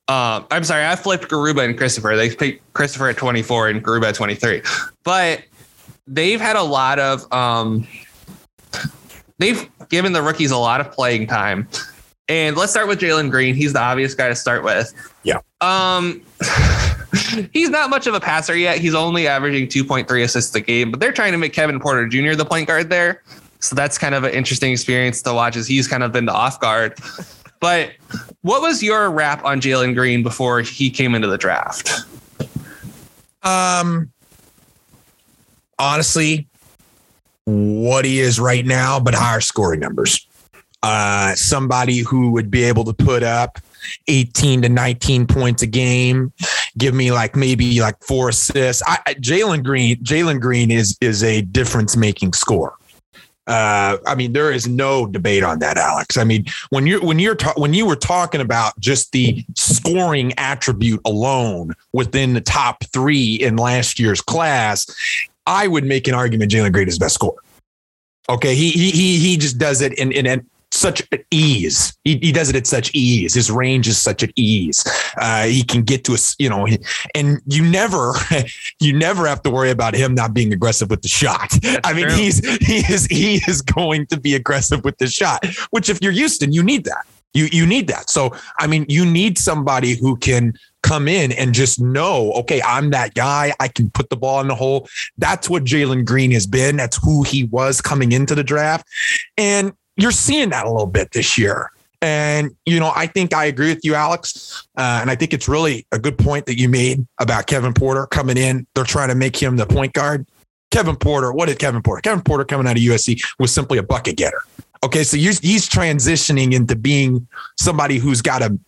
Um, I'm sorry, I flipped Garuba and Christopher. They picked Christopher at 24 and Garuba at 23. But they've had a lot of um they've given the rookies a lot of playing time. And let's start with Jalen Green. He's the obvious guy to start with.
Yeah.
Um he's not much of a passer yet. He's only averaging 2.3 assists a game, but they're trying to make Kevin Porter Jr. the point guard there. So that's kind of an interesting experience to watch as he's kind of been the off guard. But what was your rap on Jalen Green before he came into the draft?
Um, honestly, what he is right now, but higher scoring numbers. Uh, somebody who would be able to put up 18 to 19 points a game, give me like maybe like four assists. I, I- Jalen Green, Jalen Green is is a difference making scorer. Uh, I mean, there is no debate on that, Alex. I mean, when you're when you're ta- when you were talking about just the scoring attribute alone within the top three in last year's class, I would make an argument Jalen Green is best scorer. Okay, he he he he just does it in in, in such ease. He, he does it at such ease. His range is such at ease. Uh, he can get to us, you know, and you never, you never have to worry about him not being aggressive with the shot. I mean,
true.
he's he is he is going to be aggressive with the shot. Which, if you're Houston, you need that. You you need that. So, I mean, you need somebody who can come in and just know, okay, I'm that guy. I can put the ball in the hole. That's what Jalen Green has been. That's who he was coming into the draft. And you're seeing that a little bit this year. And, you know, I think I agree with you, Alex. Uh, and I think it's really a good point that you made about Kevin Porter coming in. They're trying to make him the point guard. Kevin Porter, what did Kevin Porter? Kevin Porter coming out of USC was simply a bucket getter. Okay. So he's, transitioning into being somebody who's got to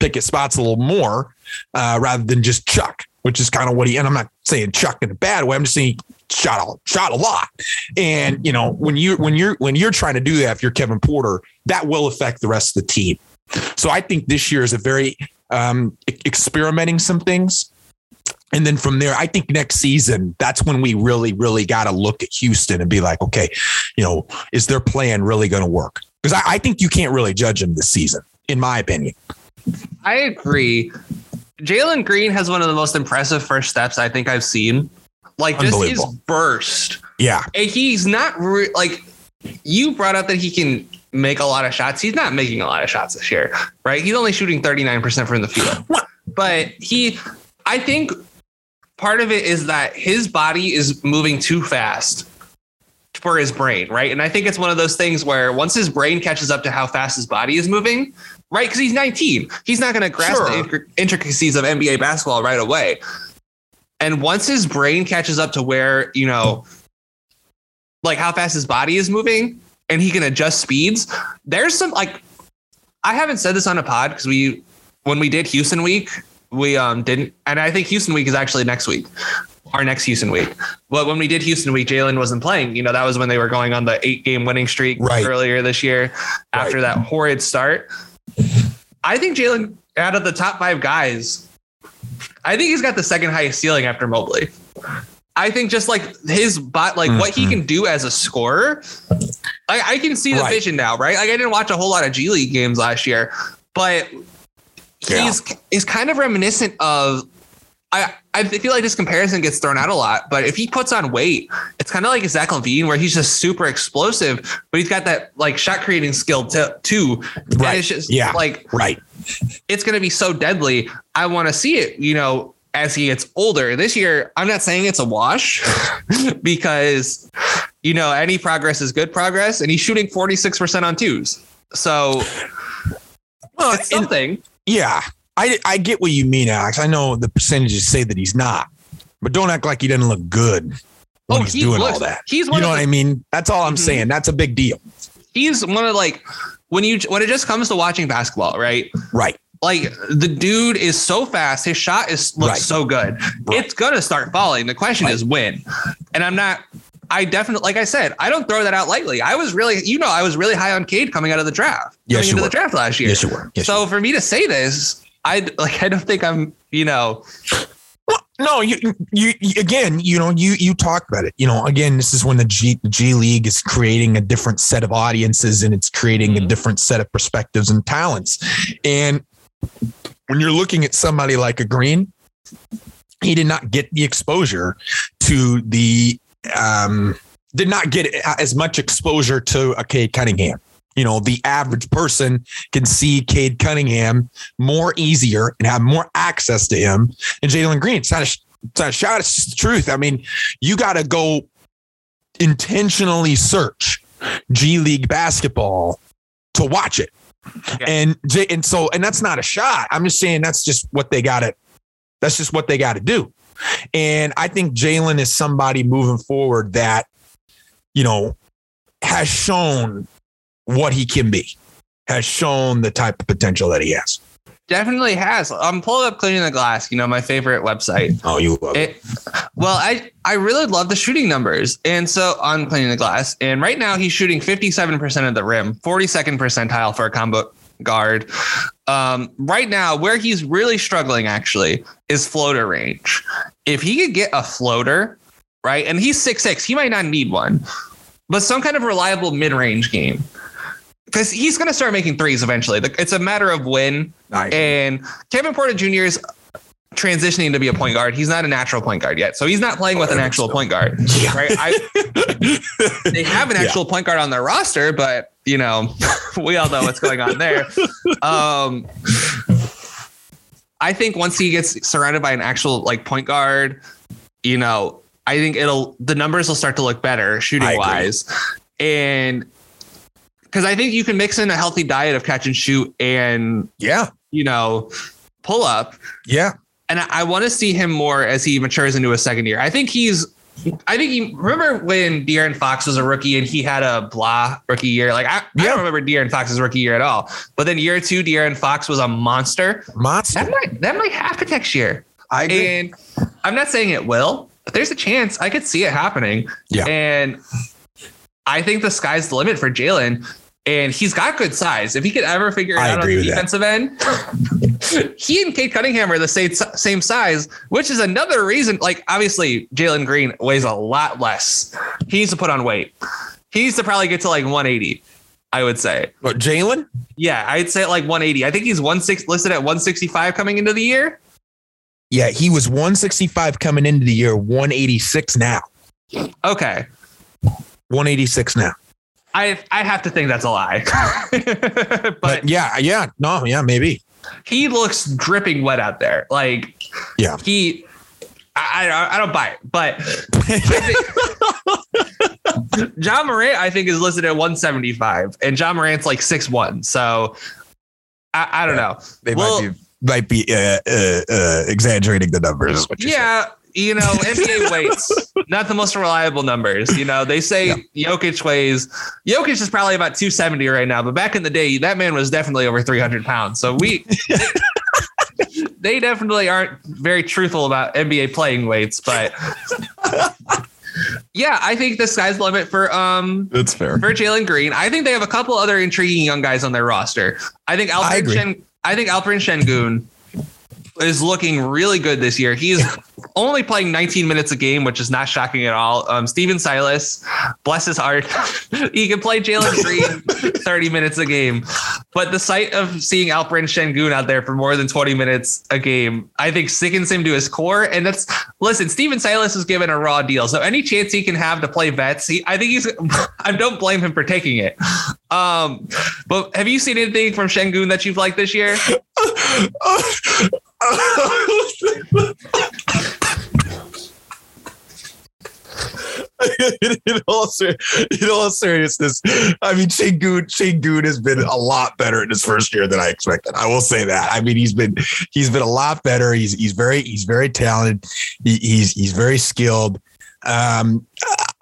pick his spots a little more uh, rather than just Chuck, which is kind of what he, and I'm not saying Chuck in a bad way. I'm just saying shot a, shot a lot. And, you know, when you, when you're, when you're trying to do that, if you're Kevin Porter, that will affect the rest of the team. So I think this year is a very um, experimenting some things. And then from there, I think next season, that's when we really, really got to look at Houston and be like, okay, you know, is their plan really going to work? Because I, I think you can't really judge them this season, in my opinion.
I agree. Jalen Green has one of the most impressive first steps I think I've seen. Like this
is
burst.
Yeah.
And he's not re- like you brought up that he can make a lot of shots. He's not making a lot of shots this year, right? He's only shooting 39% from the field. But he, I think part of it is that his body is moving too fast for his brain, right? And I think it's one of those things where once his brain catches up to how fast his body is moving, right? Because he's 19, he's not going to grasp
Sure.
the intric- intricacies of NBA basketball right away. And once his brain catches up to where, you know, like how fast his body is moving and he can adjust speeds, there's some like, I haven't said this on a pod because we, when we did Houston week, we um didn't, and I think Houston week is actually next week, our next Houston week. But when we did Houston week, Jalen wasn't playing. You know, that was when they were going on the eight game winning streak
Right.
earlier this year after
Right.
that horrid start. I think Jalen, out of the top five guys, I think he's got the second highest ceiling after Mobley. I think just like his bot, like what he mhm. can do as a scorer, I, I can see the
Right.
vision now, right? Like I didn't watch a whole lot of G League games last year, but
Yeah.
he's he's kind of reminiscent of. I, I feel like this comparison gets thrown out a lot, but if he puts on weight, it's kind of like Zach LaVine, where he's just super explosive, but he's got that like shot creating skill to, too.
Right.
just
Yeah.
like
Right.
It's going to be so deadly. I want to see it, you know, as he gets older. This year, I'm not saying it's a wash because, you know, any progress is good progress, and he's shooting 46% on twos. So
Well,
it's
and-
something.
yeah, I I get what you mean, Alex. I know the percentages say that he's not, but don't act like he doesn't look good when
Oh,
he's
he
doing
looks-
all that.
he's
you know what I mean? That's all I'm
Mhm.
saying. That's a big deal.
He's one of like, when you, when it just comes to watching basketball, right?
Right.
Like the dude is so fast, his shot is looks
Right.
so good.
Right.
It's gonna start falling. The question
Right.
is when. And I'm not. I definitely, like I said, I don't throw that out lightly. I was really, you know, I was really high on Cade coming out of the draft,
Yes,
coming
you
into
were.
the draft last year.
Yes, you were. Yes,
so for me to say this, I like, I don't think I'm, you know,
no, you, you, again, you know, you you talk about it. You know, again, this is when the G G League is creating a different set of audiences and it's creating a
Mhm.
different set of perspectives and talents. And when you're looking at somebody like a Green, he did not get the exposure to the um did not get as much exposure to a Cade Cunningham. You know, the average person can see Cade Cunningham more easier and have more access to him and Jalen Green. It's not a, it's not a shot. It's just the truth. I mean, you got to go intentionally search G League basketball to watch it.
Yeah.
And and so and that's not a shot. I'm just saying that's just what they got to. That's just what they got to do. And I think Jalen is somebody moving forward that, you know, has shown what he can be, has shown the type of potential that he has.
definitely has. I'm pulling up cleaning the glass. You know, my favorite website.
Oh, you love
It, well, I I really love the shooting numbers, and so on cleaning the glass, and right now he's shooting 57 percent of the rim, 42nd percentile for a combo guard. Um, right now, where he's really struggling actually is floater range. If he could get a floater, right, and he's six six, he might not need one, but some kind of reliable mid range game. Because he's going to start making threes eventually. It's a matter of when.
Nice.
And Kevin Porter Jr. is transitioning to be a point guard. He's not a natural point guard yet. So he's not playing with an actual point guard.
Yeah.
Right. I, they have an
Yeah.
actual point guard on their roster, but you know, we all know what's going on there. Um, I think once he gets surrounded by an actual like point guard, you know, I think it'll the numbers will start to look better shooting wise. And because I think you can mix in a healthy diet of catch and shoot and
yeah.
you know, pull up.
Yeah.
And I, I want to see him more as he matures into a second year. I think he's, I think he, remember when De'Aaron Fox was a rookie and he had a blah rookie year? Like, I, I don't remember De'Aaron Fox's rookie year at all. But then year two, De'Aaron Fox was a monster.
Monster.
That might, that might happen next year.
I
And I'm not saying it will, but there's a chance I could see it happening.
Yeah.
And I think the sky's the limit for Jalen. And he's got good size. If he could ever figure it
I
out on the
with that.
defensive end, he and Cade Cunningham are the same same size, which is another reason. Like obviously, Jalen Green weighs a lot less. He needs to put on weight. He needs to probably get to like 180. I would say.
What, Jalen?
Yeah, I'd say like 180. I think he's one six listed at 165 coming into the year.
Yeah, he was 165 coming into the year, 186 now.
Okay.
186 now.
I I have to think that's a lie. but,
But yeah, yeah, no, yeah, maybe.
he looks dripping wet out there. Like
Yeah.
he I, I, I don't buy it, but Ja Morant, I think, is listed at 175, and Ja Morant's like 6'1. So I, I don't know.
They
Well-
might be might be uh, uh, uh, exaggerating the numbers. yeah, saying.
Yeah, you know, NBA weights, not the most reliable numbers. You know, they say Jokic weighs Jokic is probably about 270 right now, but back in the day, that man was definitely over 300 pounds. So we they definitely aren't very truthful about NBA playing weights, but yeah, I think the sky's the limit for um
That's fair.
for Jalen Green. I think they have a couple other intriguing young guys on their roster. I think
I
Alperen. Shen, I think Alperen Sengun is looking really good this year. He's only playing 19 minutes a game, which is not shocking at all. Um, Stephen Silas, bless his heart, he can play Jalen Green 30 minutes a game. But the sight of seeing Alperen Sengun out there for more than 20 minutes a game, I think sickens him to his core. And that's listen, Stephen Silas is given a raw deal. So any chance he can have to play vets, he, I think he's I don't blame him for taking it. Um, but have you seen anything from Sengun that you've liked this year?
in, all ser- in all seriousness, I mean, Sengun Sengun has been a lot better in his first year than I expected. I will say that. I mean, he's been he's been a lot better. He's he's very he's very talented. He, he's he's very skilled. Um,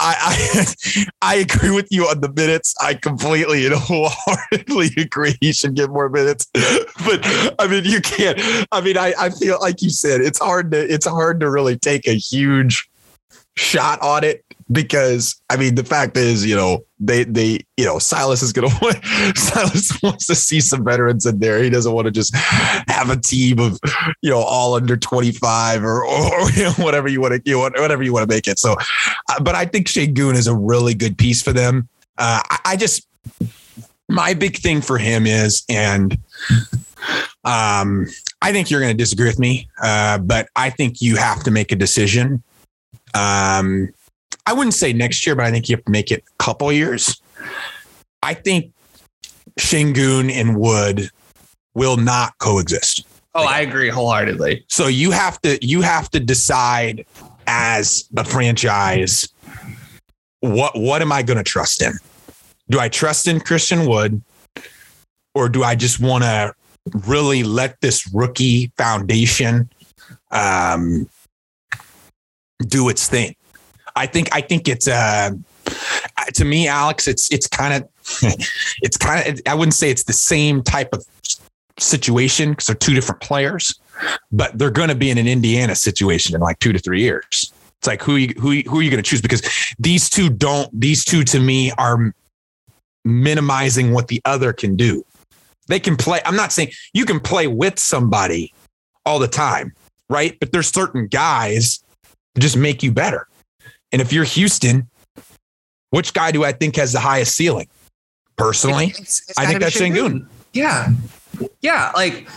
I, I I agree with you on the minutes. I completely and wholeheartedly agree he should get more minutes. But I mean, you can't. I mean, I, I feel like you said it's hard to it's hard to really take a huge shot on it because I mean the fact is, you know, they they you know Silas is gonna want Silas wants to see some veterans in there. He doesn't want to just have a team of you know all under 25 or or you know, whatever you want to you know, whatever you want to make it. So, uh, but I think Sengun is a really good piece for them. Uh, I, I just my big thing for him is and um I think you're going to disagree with me, uh, but I think you have to make a decision um, I wouldn't say next year, but I think you have to make it a couple years. I think Sengun and Wood will not coexist.
Oh, I agree wholeheartedly.
So you have to you have to decide as a franchise what what am I going to trust in? Do I trust in Christian Wood or do I just want to really let this rookie foundation um, do its thing? I think I think it's uh to me Alex it's it's kind of it's kind of I wouldn't say it's the same type of situation because they're two different players but they're going to be in an Indiana situation in like two to three years. It's like who you, who who are you going to choose? Because these two don't. These two to me are minimizing what the other can do. They can play. I'm not saying you can play with somebody all the time, right? But there's certain guys just make you better. And if you're Houston, which guy do I think has the highest ceiling? Personally,
It's- it's
I think that's Sengun.
Yeah. Yeah. Like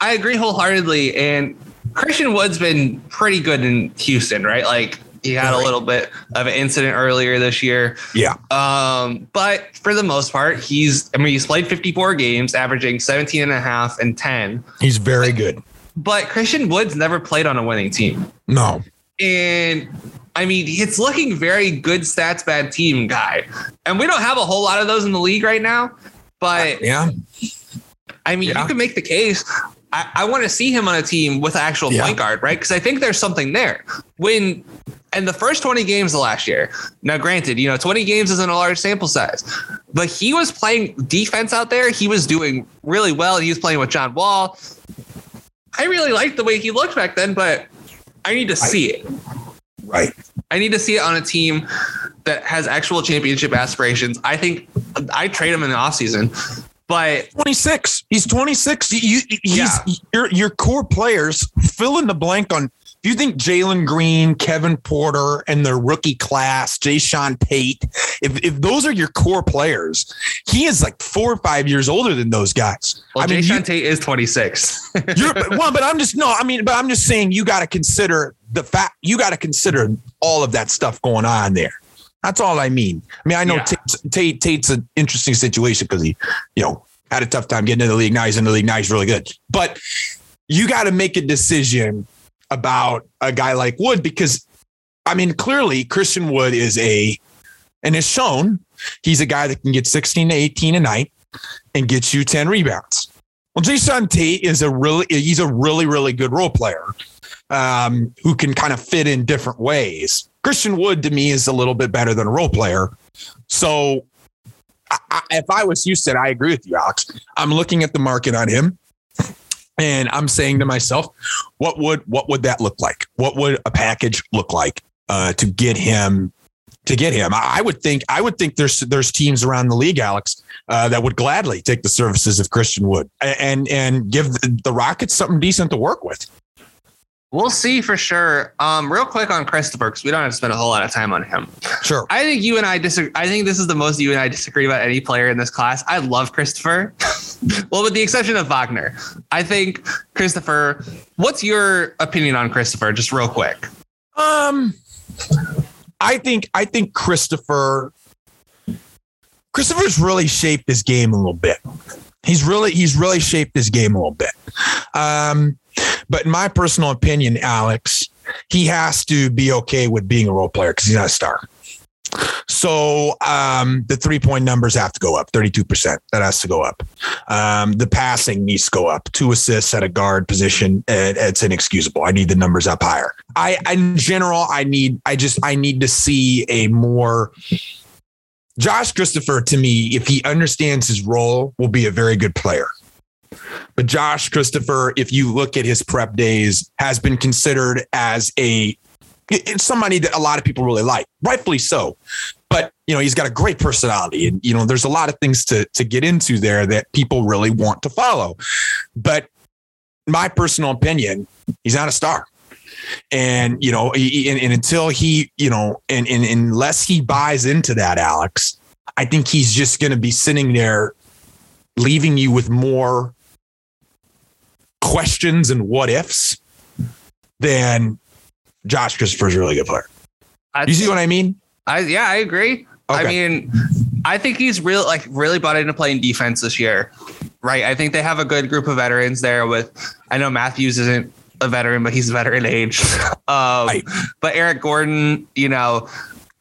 I agree wholeheartedly. And Christian Wood's been pretty good in Houston, right? Like he had a little bit of an incident earlier this year.
Yeah.
Um, but for the most part, he's I mean, he's played 54 games, averaging 17 and a half and 10.
He's very good.
But Christian Woods never played on a winning team.
No,
And I mean, it's looking very good stats, bad team guy. And we don't have a whole lot of those in the league right now. But
yeah,
I mean,
Yeah.
you can make the case. I, I want to see him on a team with an actual
Yeah.
point guard, right? Because I think there's something there. When in the first 20 games of last year, now granted, you know, 20 games isn't a large sample size, but he was playing defense out there. He was doing really well. He was playing with John Wall. I really liked the way he looked back then, but I need to see it.
Right.
I need to see it on a team that has actual championship aspirations. I think I trade him in the offseason, but
26. He's 26. You, you- he's
Yeah.
your your core players. Fill in the blank on. Do you think Jalen Green, Kevin Porter, and their rookie class, Jae'Sean Tate, if if those are your core players, he is like four or five years older than those guys.
well,
I mean,
Jay
you,
Tate is 26.
you're well, but I'm just no. I mean, but I'm just saying you got to consider the fact. You got to consider all of that stuff going on there. That's all I mean. I mean, I know
Yeah.
Tate's, Tate, Tate's an interesting situation because he, you know, had a tough time getting into the league. Now he's in the league. Now he's really good. But you got to make a decision about a guy like Wood because, I mean, clearly Christian Wood is a, and it's shown he's a guy that can get 16 to 18 a night and get you 10 rebounds. Well, Jae'Sean Tate is a really, he's a really, really good role player um, who can kind of fit in different ways. Christian Wood to me is a little bit better than a role player. So I, I, if I was Houston, I agree with you, Alex. I'm looking at the market on him. And I'm saying to myself, what would what would that look like? What would a package look like uh, to get him to get him? I, would think I would think there's there's teams around the league, Alex, uh, that would gladly take the services of Christian Wood and and give the, the Rockets something decent to work with.
We'll see for sure. Um, real quick on Christopher, because we don't have to spend a whole lot of time on him.
Sure.
I think you and I disagree. I think this is the most you and I disagree about any player in this class. I love Christopher. well, with the exception of Wagner. I think Christopher, what's your opinion on Christopher? Just real quick.
Um, I think I think Christopher Christopher's really shaped his game a little bit. He's really he's really shaped his game a little bit. Um, but in my personal opinion, Alex, he has to be okay with being a role player because he's not a star. So um, the three point numbers have to go up, 32%. That has to go up. Um, the passing needs to go up. Two assists at a guard position, it, it's inexcusable. I need the numbers up higher. I, in general, I need, I just, I need to see a more. Josh Christopher, to me, if he understands his role, will be a very good player. But Josh Christopher, if you look at his prep days, has been considered as a somebody that a lot of people really like, rightfully so. But you know, he's got a great personality, and you know, there's a lot of things to to get into there that people really want to follow. But my personal opinion, he's not a star. And you know, he, and, and until he, you know, and, and unless he buys into that, Alex, I think he's just going to be sitting there, leaving you with more questions and what ifs then Josh Christopher's a really good player.
I,
You see what I mean?
I yeah, I agree. I mean, I think he's real like really bought into playing defense this year. Right. I think they have a good group of veterans there with I know Matthews isn't a veteran, but he's veteran age. um,
Right.
but Eric Gordon, you know,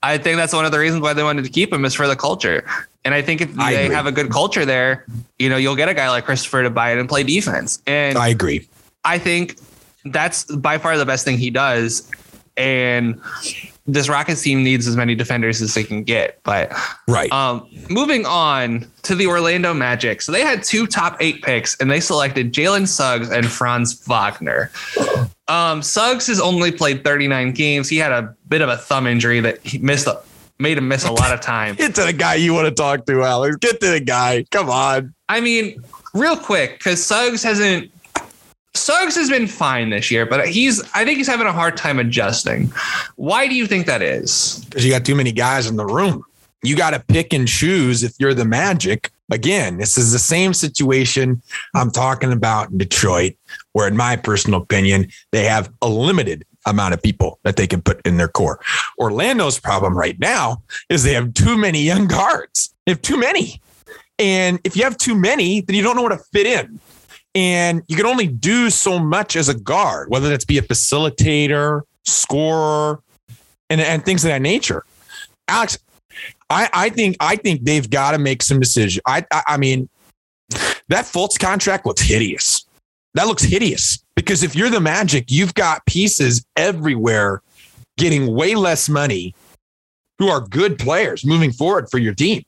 I think that's one of the reasons why they wanted to keep him is for the culture. And I think if
I
they
agree.
have a good culture there, you know, you'll get a guy like Christopher to buy it and play defense. And
I agree.
I think that's by far the best thing he does. And this Rockets team needs as many defenders as they can get. But
Right.
um, moving on to the Orlando Magic. So they had two top eight picks and they selected Jalen Suggs and Franz Wagner. Um, Suggs has only played 39 games. He had a bit of a thumb injury that he missed, made him miss a lot of time.
Get to the guy you want to talk to, Alex. Get to the guy. Come on.
I mean, real quick, because Suggs hasn't. Suggs has been fine this year, but he's. I think he's having a hard time adjusting. Why do you think that is?
Because you got too many guys in the room. You got to pick and choose if you're the Magic. Again, this is the same situation I'm talking about in Detroit, where, in my personal opinion, they have a limited amount of people that they can put in their core. Orlando's problem right now is they have too many young guards. They have too many. And if you have too many, then you don't know where to fit in. And you can only do so much as a guard, whether that's be a facilitator, scorer, and, and things of that nature. Alex, I, I think I think they've got to make some decisions. I, I I mean, that Fultz contract looks hideous. That looks hideous because if you're the Magic, you've got pieces everywhere getting way less money who are good players moving forward for your team.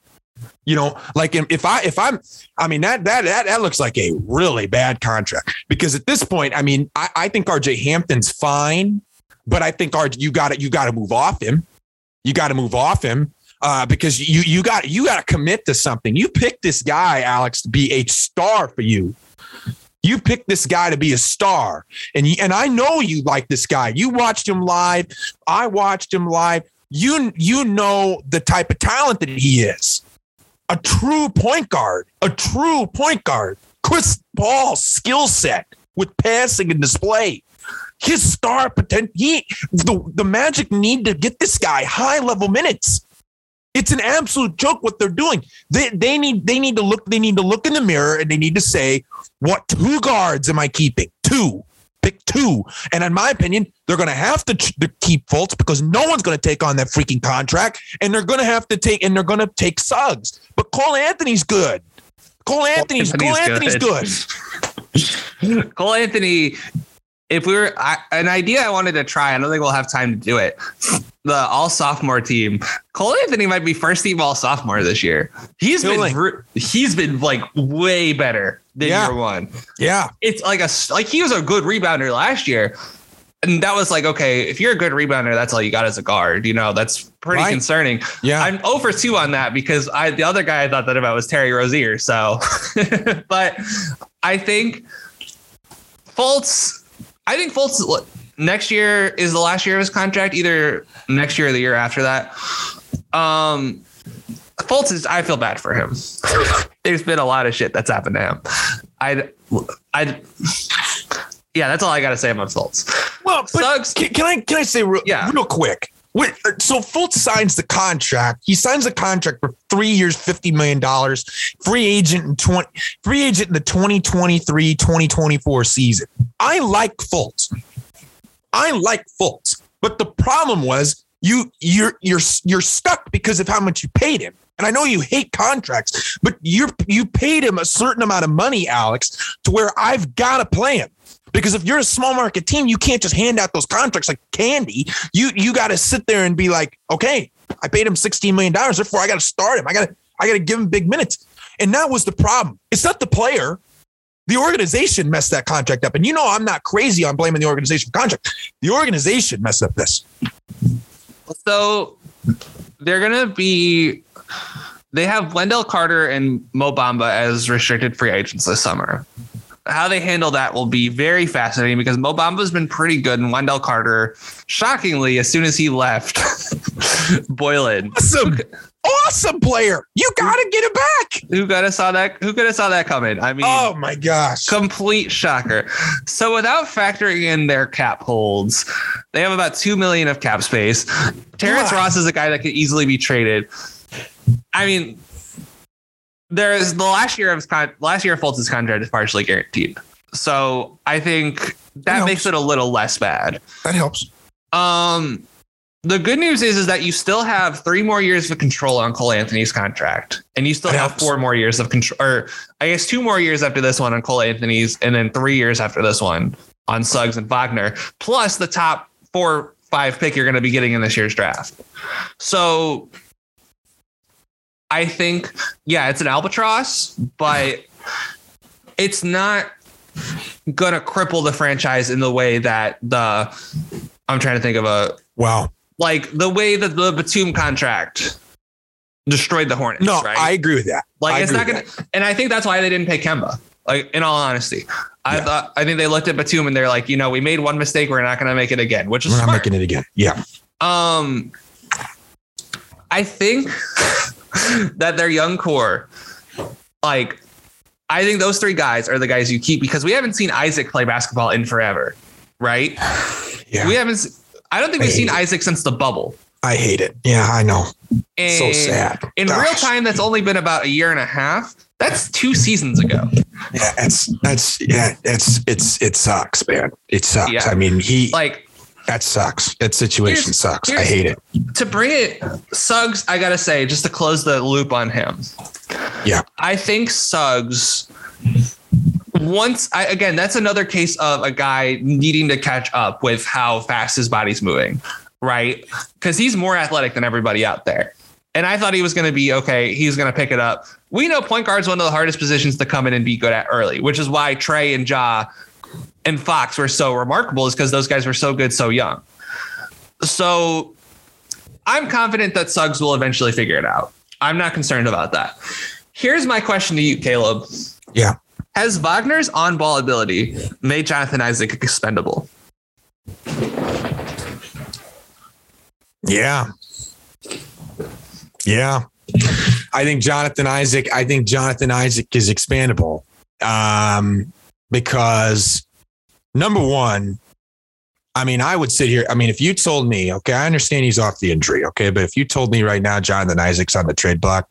You know, like if I if I'm I mean that that that that looks like a really bad contract because at this point, I mean, I, I think RJ Hampton's fine, but I think RJ you got to you got to move off him. You got to move off him uh, because you you got you got to commit to something. You picked this guy, Alex, to be a star for you. You picked this guy to be a star, and you, and I know you like this guy. You watched him live. I watched him live. You you know the type of talent that he is. A true point guard, a true point guard. Chris Paul's skill set with passing and display. His star potential. He the, the Magic need to get this guy high level minutes. It's an absolute joke what they're doing. They they need they need to look they need to look in the mirror and they need to say what two guards am I keeping? Two. Pick two. And in my opinion, they're going to have to, to keep Fultz because no one's going to take on that freaking contract and they're going to have to take and they're going to take Suggs. But Cole Anthony's good. Cole Anthony's Cole Anthony's, Cole Anthony's
good. good. Cole Anthony if we were I, an idea I wanted to try, I don't think we'll have time to do it. The all sophomore team, Cole Anthony might be first team all sophomore this year. He's been he's been like way better than yeah. year one.
Yeah,
it's like a like he was a good rebounder last year, and that was like okay, if you're a good rebounder, that's all you got as a guard. You know, that's pretty right. concerning.
Yeah,
I'm oh over two on that because I the other guy I thought that about was Terry Rozier. So, but I think Fultz I think Fultz next year is the last year of his contract, either next year or the year after that. Um, Fultz is. I feel bad for him. There's been a lot of shit that's happened to him. I, I, yeah, that's all I got to say about Fultz.
Well, Suggs, can, can, I can I say real, yeah. real quick? Wait, uh, so Fultz signs the contract. He signs the contract for three years, $50 million, free agent in 20, free agent in the 2023, 2024 season. I like Fultz. I like Fultz. But the problem was you you're you're you're stuck because of how much you paid him. And I know you hate contracts, but you're you paid him a certain amount of money, Alex, to where I've got to play him. Because if you're a small market team, you can't just hand out those contracts like candy. You you got to sit there and be like, okay, I paid him 16 million dollars, therefore I got to start him. I got to I got to give him big minutes. And that was the problem. It's not the player. The organization messed that contract up. And you know I'm not crazy on blaming the organization for contract. The organization messed up this.
So they're gonna be they have Wendell Carter and Mo Bamba as restricted free agents this summer how they handle that will be very fascinating because Mo Bamba's been pretty good, and Wendell Carter, shockingly, as soon as he left Boylen,
awesome, awesome player. You got to get it back.
Who could have saw that? Who could have saw that coming? I mean,
oh my gosh,
complete shocker. So without factoring in their cap holds, they have about two million of cap space. Terrence wow. Ross is a guy that could easily be traded. I mean, there's the last year of his con- last year of Fultz's contract is partially guaranteed. So I think that, that makes it a little less bad.
That helps.
Um, the good news is is that you still have three more years of control on Cole Anthony's contract, and you still that have helps. four more years of control, or I guess two more years after this one on Cole Anthony's, and then three years after this one on Suggs and Wagner, plus the top four five pick you're going to be getting in this year's draft. So I think, yeah, it's an albatross, but it's not gonna cripple the franchise in the way that the I'm trying to think of a
wow,
like the way that the Batum contract destroyed the Hornets.
No,
right?
I agree with that.
Like I it's not gonna, and I think that's why they didn't pay Kemba. Like in all honesty, I yeah. thought I think they looked at Batum and they're like, you know, we made one mistake, we're not gonna make it again, which is
we're
smart.
not making it again. Yeah.
Um, I think that their young core, like, I think those three guys are the guys you keep because we haven't seen Isaac play basketball in forever, right? Yeah. We haven't. I don't think we've seen it. Isaac since the bubble.
I hate it. Yeah, I know. And so sad.
In Gosh. real time, that's only been about a year and a half. That's two seasons ago.
Yeah, it's that's yeah, it's it's it sucks, man. It sucks. Yeah. I mean, he
like
that sucks. That situation here's, sucks. Here's, I hate it.
To bring it, Suggs, I gotta say, just to close the loop on him.
Yeah.
I think Suggs once I, again, that's another case of a guy needing to catch up with how fast his body's moving, right? Because he's more athletic than everybody out there. And I thought he was going to be okay. He's going to pick it up. We know point guard's one of the hardest positions to come in and be good at early, which is why Trae and Ja and Fox were so remarkable is because those guys were so good so young. So I'm confident that Suggs will eventually figure it out. I'm not concerned about that. Here's my question to you, Caleb.
Yeah.
Has Wagner's on ball ability made Jonathan Isaac expendable?
Yeah. Yeah. I think Jonathan Isaac, I think Jonathan Isaac is expandable. Um, because number one, I mean, I would sit here. I mean, if you told me, okay, I understand he's off the injury, okay, but if you told me right now, Jonathan Isaac's on the trade block,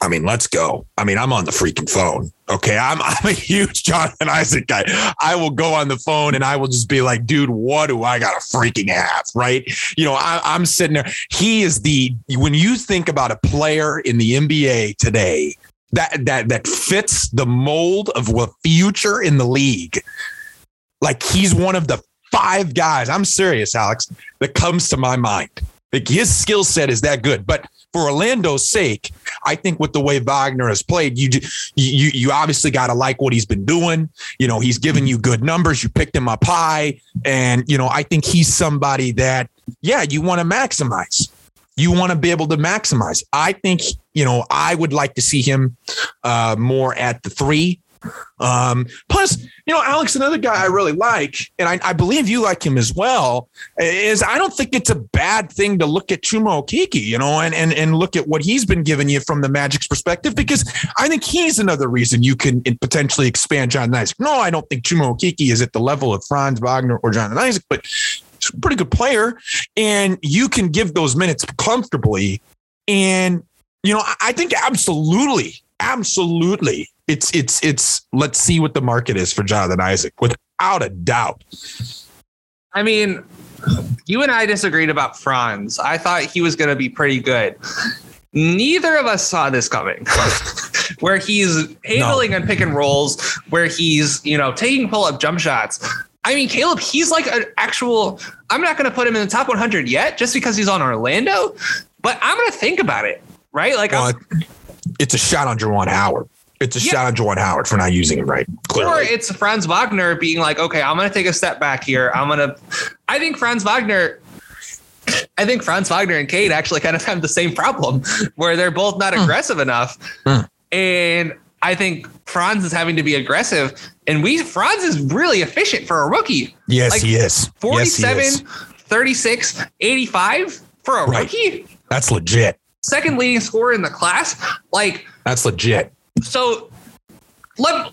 I mean, let's go. I mean, I'm on the freaking phone. Okay. I'm, I'm a huge Jonathan Isaac guy. I will go on the phone and I will just be like, dude, what do I got to freaking have? Right. You know, I, I'm sitting there. He is the, when you think about a player in the NBA today that, that, that fits the mold of a future in the league, like he's one of the five guys, I'm serious, Alex, that comes to my mind. Like his skill set is that good. But for Orlando's sake, I think with the way Wagner has played, you you you obviously got to like what he's been doing. You know, he's given you good numbers. You picked him up high, and you know, I think he's somebody that yeah, you want to maximize. You want to be able to maximize. I think you know I would like to see him uh, more at the three um, plus, you know, Alex, another guy I really like, and I, I, believe you like him as well, is I don't think it's a bad thing to look at Chuma Okeke, you know, and, and, and look at what he's been giving you from the Magic's perspective, because I think he's another reason you can potentially expand John Isaac. No, I don't think Chuma Okeke is at the level of Franz Wagner or John Isaac, but he's a pretty good player, and you can give those minutes comfortably. And, you know, I think absolutely, absolutely it's it's it's let's see what the market is for Jonathan Isaac without a doubt.
I mean, you and I disagreed about Franz. I thought he was going to be pretty good. Neither of us saw this coming. where he's handling no. and pick and rolls, where he's, you know, taking pull up jump shots. I mean, Caleb, he's like an actual. I'm not going to put him in the top 100 yet, just because he's on Orlando, but I'm going to think about it, right? Like, well,
it's a shot on Juwan Howard. It's a yeah. shot on Juwan Howard for not using it right. Clearly.
Or it's Franz Wagner being like, okay, I'm going to take a step back here. I'm going to. I think Franz Wagner. I think Franz Wagner and Cade actually kind of have the same problem where they're both not hmm. aggressive enough. Hmm. And I think Franz is having to be aggressive. And we Franz is really efficient for a rookie.
Yes, like he is.
47, yes, he is. 36, 85 for a right. rookie.
That's legit.
Second leading scorer in the class. Like
that's legit
so let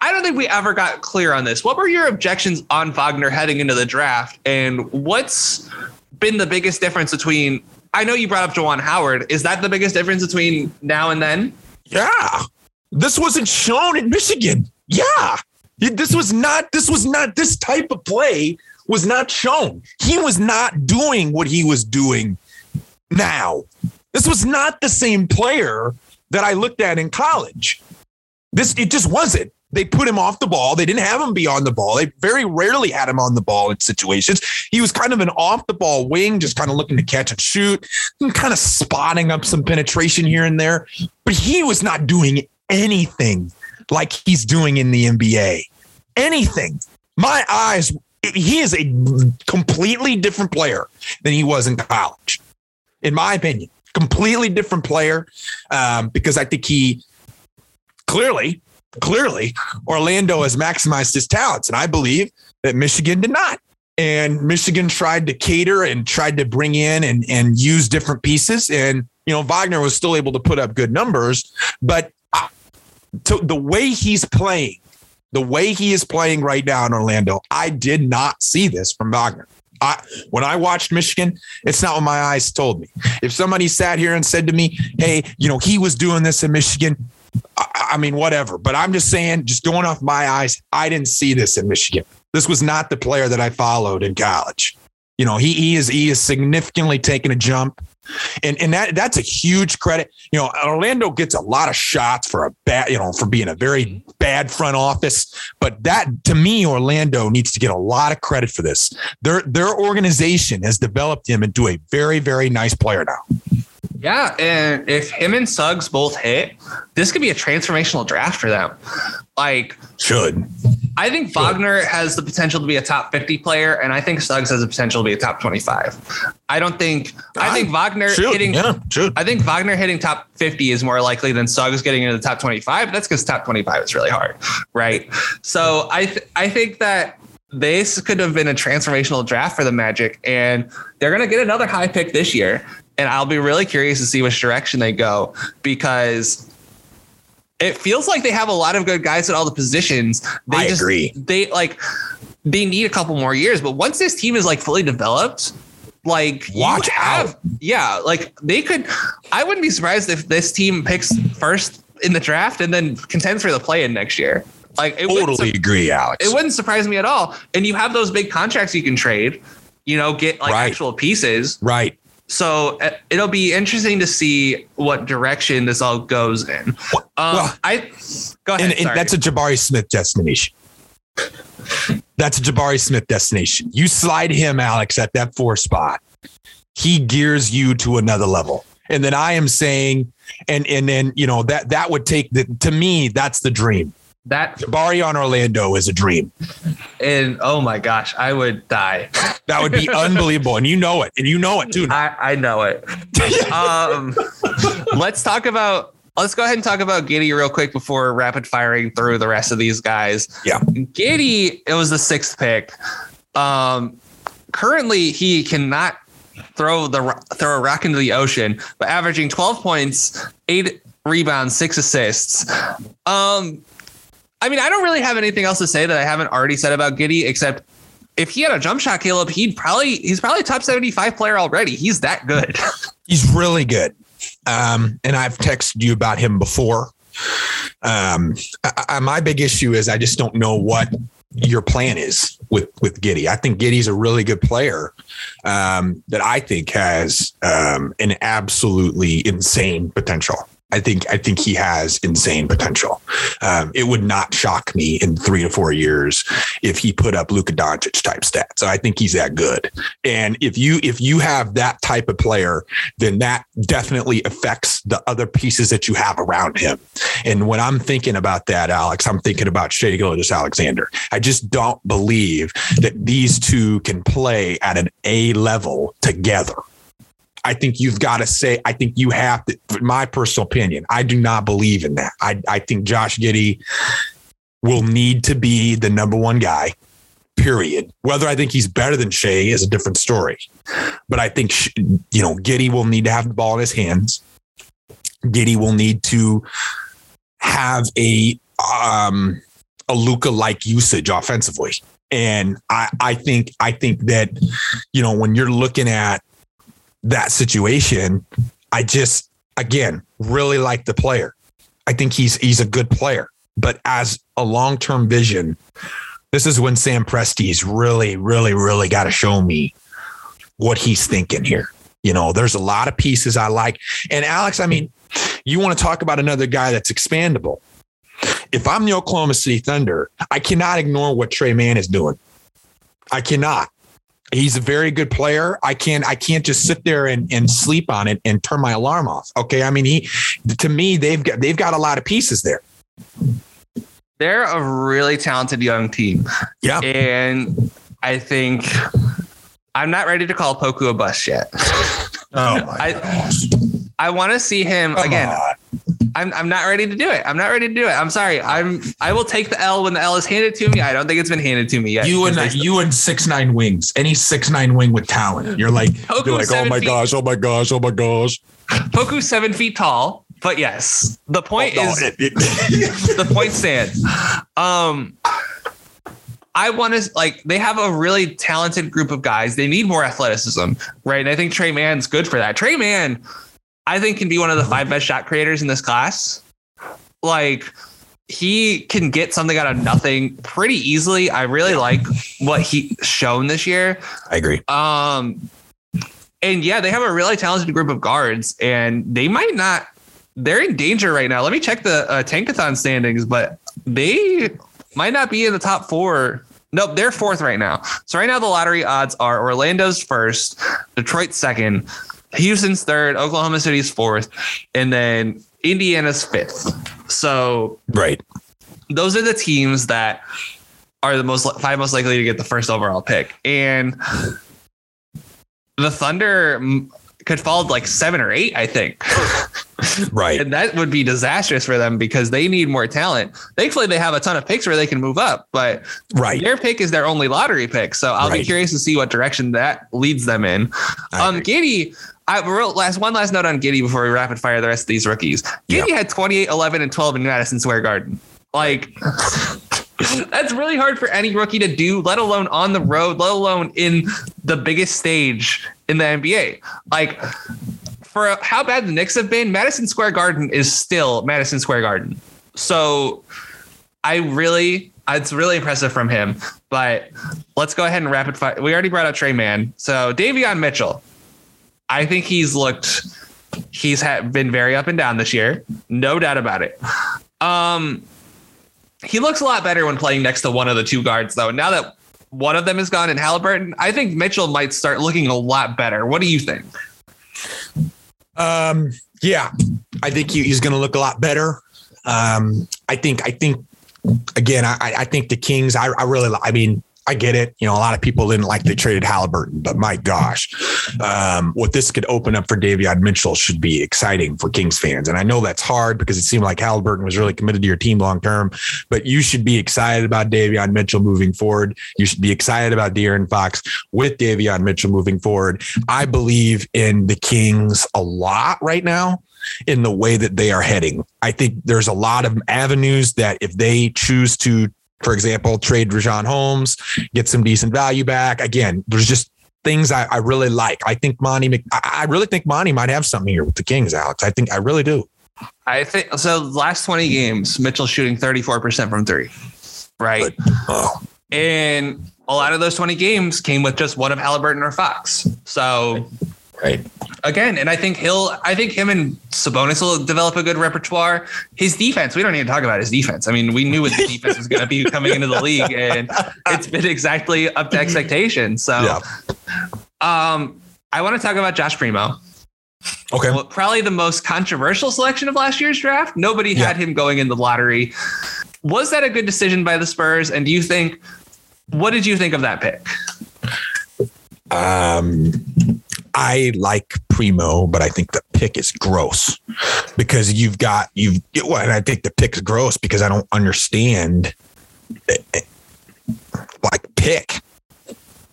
I don't think we ever got clear on this. What were your objections on Wagner heading into the draft, and what's been the biggest difference between? I know you brought up Juwan Howard. Is that the biggest difference between now and then?
Yeah, this wasn't shown in Michigan. Yeah, this was not. This was not. This type of play was not shown. He was not doing what he was doing now. This was not the same player that I looked at in college. This it just wasn't. They put him off the ball. They didn't have him be on the ball. They very rarely had him on the ball in situations. He was kind of an off the ball wing, just kind of looking to catch and shoot, and kind of spotting up some penetration here and there. But he was not doing anything like he's doing in the NBA. Anything. My eyes, he is a completely different player than he was in college, in my opinion completely different player um, because I think he clearly, clearly, Orlando has maximized his talents. And I believe that Michigan did not. And Michigan tried to cater and tried to bring in and, and use different pieces. And, you know, Wagner was still able to put up good numbers. But to the way he's playing, the way he is playing right now in Orlando, I did not see this from Wagner. I, when I watched Michigan, it's not what my eyes told me. If somebody sat here and said to me, "Hey, you know, he was doing this in Michigan," I, I mean, whatever. But I'm just saying, just going off my eyes, I didn't see this in Michigan. This was not the player that I followed in college. You know, he he is he is significantly taking a jump. And and that that's a huge credit. You know, Orlando gets a lot of shots for a bad, you know, for being a very mm-hmm. bad front office. But that to me, Orlando needs to get a lot of credit for this. Their their organization has developed him into a very, very nice player now.
Yeah, and if him and Suggs both hit, this could be a transformational draft for them. Like
should.
I think Wagner has the potential to be a top 50 player, and I think Suggs has the potential to be a top 25. I don't think I, I think Wagner should, hitting
yeah, should.
I think Wagner hitting top 50 is more likely than Suggs getting into the top 25. That's because top 25 is really hard, right? So I th- I think that this could have been a transformational draft for the Magic, and they're gonna get another high pick this year and I'll be really curious to see which direction they go because it feels like they have a lot of good guys at all the positions. They
I
just,
agree.
They like they need a couple more years. But once this team is like fully developed, like
Watch
have,
out.
yeah, like they could. I wouldn't be surprised if this team picks first in the draft and then contends for the play in next year. Like it
Totally agree, Alex.
it wouldn't surprise me at all. And you have those big contracts you can trade, you know, get like
Right.
actual pieces.
right.
So uh, it'll be interesting to see what direction this all goes in. Um,
Well,
I go ahead.
And, and that's a Jabari Smith destination. That's a Jabari Smith destination. You slide him, Alex, at that four spot. He gears you to another level. And then I am saying, and and then you know that that would take the to me that's the dream.
That
Jabari on Orlando is a dream.
and oh my gosh, I would die.
That would be unbelievable, and you know it, and you know it too.
I, I know it. um, let's talk about. Let's go ahead and talk about Giddey real quick before rapid firing through the rest of these guys.
Yeah.
Giddey, it was the sixth pick. Um, currently, he cannot throw the throw a rock into the ocean, but averaging 12 points, eight rebounds, six assists. Um, I mean, I don't really have anything else to say that I haven't already said about Giddey, except if he had a jump shot, Caleb, he'd probably he's probably top 75 player already. He's that good.
He's really good. Um, and I've texted you about him before. Um, I, I, my big issue is I just don't know what your plan is with with Giddey. I think Giddey's a really good player um, that I think has um, an absolutely insane potential. I think I think he has insane potential. Um, it would not shock me in three to four years if he put up Luka Doncic type stats. I think he's that good. And if you if you have that type of player, then that definitely affects the other pieces that you have around him. And when I'm thinking about that, Alex, I'm thinking about Shai Gilgeous-Alexander. I just don't believe that these two can play at an A level together. I think you've got to say, I think you have to, my personal opinion, I do not believe in that. I, I think Josh Giddey will need to be the number one guy, period. Whether I think he's better than Shai is a different story. But I think, you know, Giddey will need to have the ball in his hands. Giddey will need to have a, um, a Luka like usage offensively. And I, I think, I think that, you know, when you're looking at that situation, I just, again, really like the player. I think he's, he's a good player, but as a long-term vision, this is when Sam Presti's really, really, really got to show me what he's thinking here. You know, there's a lot of pieces I like. And Alex, I mean, you want to talk about another guy that's expandable. If I'm the Oklahoma City Thunder, I cannot ignore what Tre Mann is doing. I cannot. He's a very good player. I can't I can't just sit there and, and sleep on it and turn my alarm off. Okay. I mean, he to me, they've got they've got a lot of pieces there.
They're a really talented young team.
Yeah.
And I think I'm not ready to call Poku a bust yet.
Oh
I-. I want to see him
Come
again.
on.
I'm I'm not ready to do it. I'm not ready to do it. I'm sorry. I'm I will take the L when the L is handed to me. I don't think it's been handed to me yet.
You and you and six nine wings. Any six nine wing with talent. You're like
Poku
you're like, oh my
feet-
gosh, oh my gosh, oh my gosh.
Poku's seven feet tall, but yes, the point
Oh, no,
is
it- it-
the point stands. Um, I want to like they have a really talented group of guys. They need more athleticism, right? And I think Tre Mann's good for that. Trey Mann, I think, can be one of the five best shot creators in this class. Like he can get something out of nothing pretty easily. I really like what he shown this year.
I agree.
Um, and yeah, they have a really talented group of guards, and they might not. They're in danger right now. Let me check the uh, Tankathon standings, but they might not be in the top four. Nope, they're fourth right now. So right now the lottery odds are Orlando's first, Detroit second, Houston's third, Oklahoma City's fourth, and then Indiana's fifth. So
Right.
those are the teams that are the most five most likely to get the first overall pick, and the Thunder could fall like seven or eight, I think,
Right.
and that would be disastrous for them because they need more talent. Thankfully, they have a ton of picks where they can move up, but
Right.
their pick is their only lottery pick. So I'll be curious to see what direction that leads them in.
I
Um,
agree.
Giddey, I real last one last note on Giddey before we rapid fire the rest of these rookies. Giddey had 28, 11, and 12 in Madison Square Garden. Like That's really hard for any rookie to do, let alone on the road, let alone in the biggest stage in the NBA. Like for how bad the Knicks have been, Madison Square Garden is still Madison Square Garden. So I really, it's really impressive from him. But let's go ahead and rapid fire. We already brought up Tre Mann. So Davion Mitchell, I think he's looked, he's had been very up and down this year, no doubt about it. Um, he looks a lot better when playing next to one of the two guards, though. Now that one of them is gone in Halliburton, I think Mitchell might start looking a lot better. What do you think?
Um, yeah, I think he, he's going to look a lot better. Um, I think, I think, again, I, I think the Kings, I, I really, I mean, I get it. You know, a lot of people didn't like they traded Halliburton, but my gosh, um, what this could open up for Davion Mitchell should be exciting for Kings fans. And I know that's hard because it seemed like Halliburton was really committed to your team long term, but you should be excited about Davion Mitchell moving forward. You should be excited about De'Aaron Fox with Davion Mitchell moving forward. I believe in the Kings a lot right now in the way that they are heading. I think there's a lot of avenues that if they choose to for example, trade Richaun Holmes, get some decent value back. Again, there's just things I, I really like. I think Monty, I really think Monty might have something here with the Kings, Alex. I think I really do.
I think so. Last 20 games, Mitchell shooting 34% from three, right? Oh. And a lot of those 20 games came with just one of Halliburton or Fox. So
Right.
Again, and I think he'll, I think him and Sabonis will develop a good repertoire. His defense, we don't need to talk about his defense. I mean, we knew what the defense was going to be coming into the league, and it's been exactly up to expectations. So, yeah. um, I want to talk about Josh Primo.
Okay.
Well, probably the most controversial selection of last year's draft. Nobody yeah. had him going in the lottery. Was that a good decision by the Spurs? And do you think, what did you think of that pick?
Um, I like Primo, but I think the pick is gross because you've got you've well, and I think the pick is gross because I don't understand. It, it, like pick,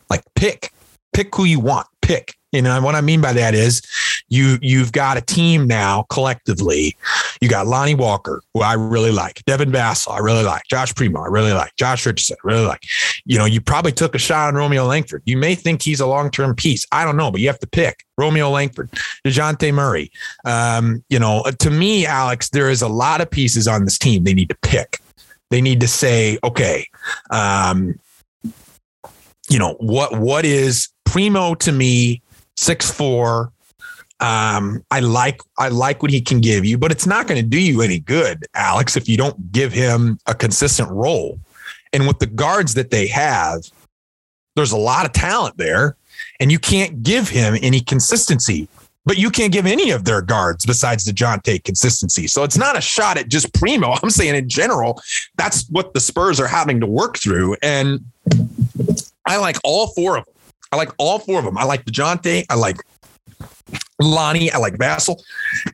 like pick, pick who you want. Pick. You know what I mean by that is you you've got a team now collectively. You got Lonnie Walker, who I really like, Devin Vassell, I really like, Josh Primo, I really like, Josh Richardson, I really like. You know, you probably took a shot on Romeo Langford. You may think he's a long term piece. I don't know, but you have to pick Romeo Langford, Dejounte Murray. Um, you know, to me, Alex, there is a lot of pieces on this team they need to pick. They need to say, okay, um, you know, what what is Primo to me, six four, um, I like I like what he can give you, but it's not going to do you any good, Alex, if you don't give him a consistent role. And with the guards that they have, there's a lot of talent there, and you can't give him any consistency. But you can't give any of their guards besides Dejounte consistency. So it's not a shot at just Primo. I'm saying in general, that's what the Spurs are having to work through. And I like all four of them. I like all four of them. I like Dejounte. I like Lonnie, I like Vassell,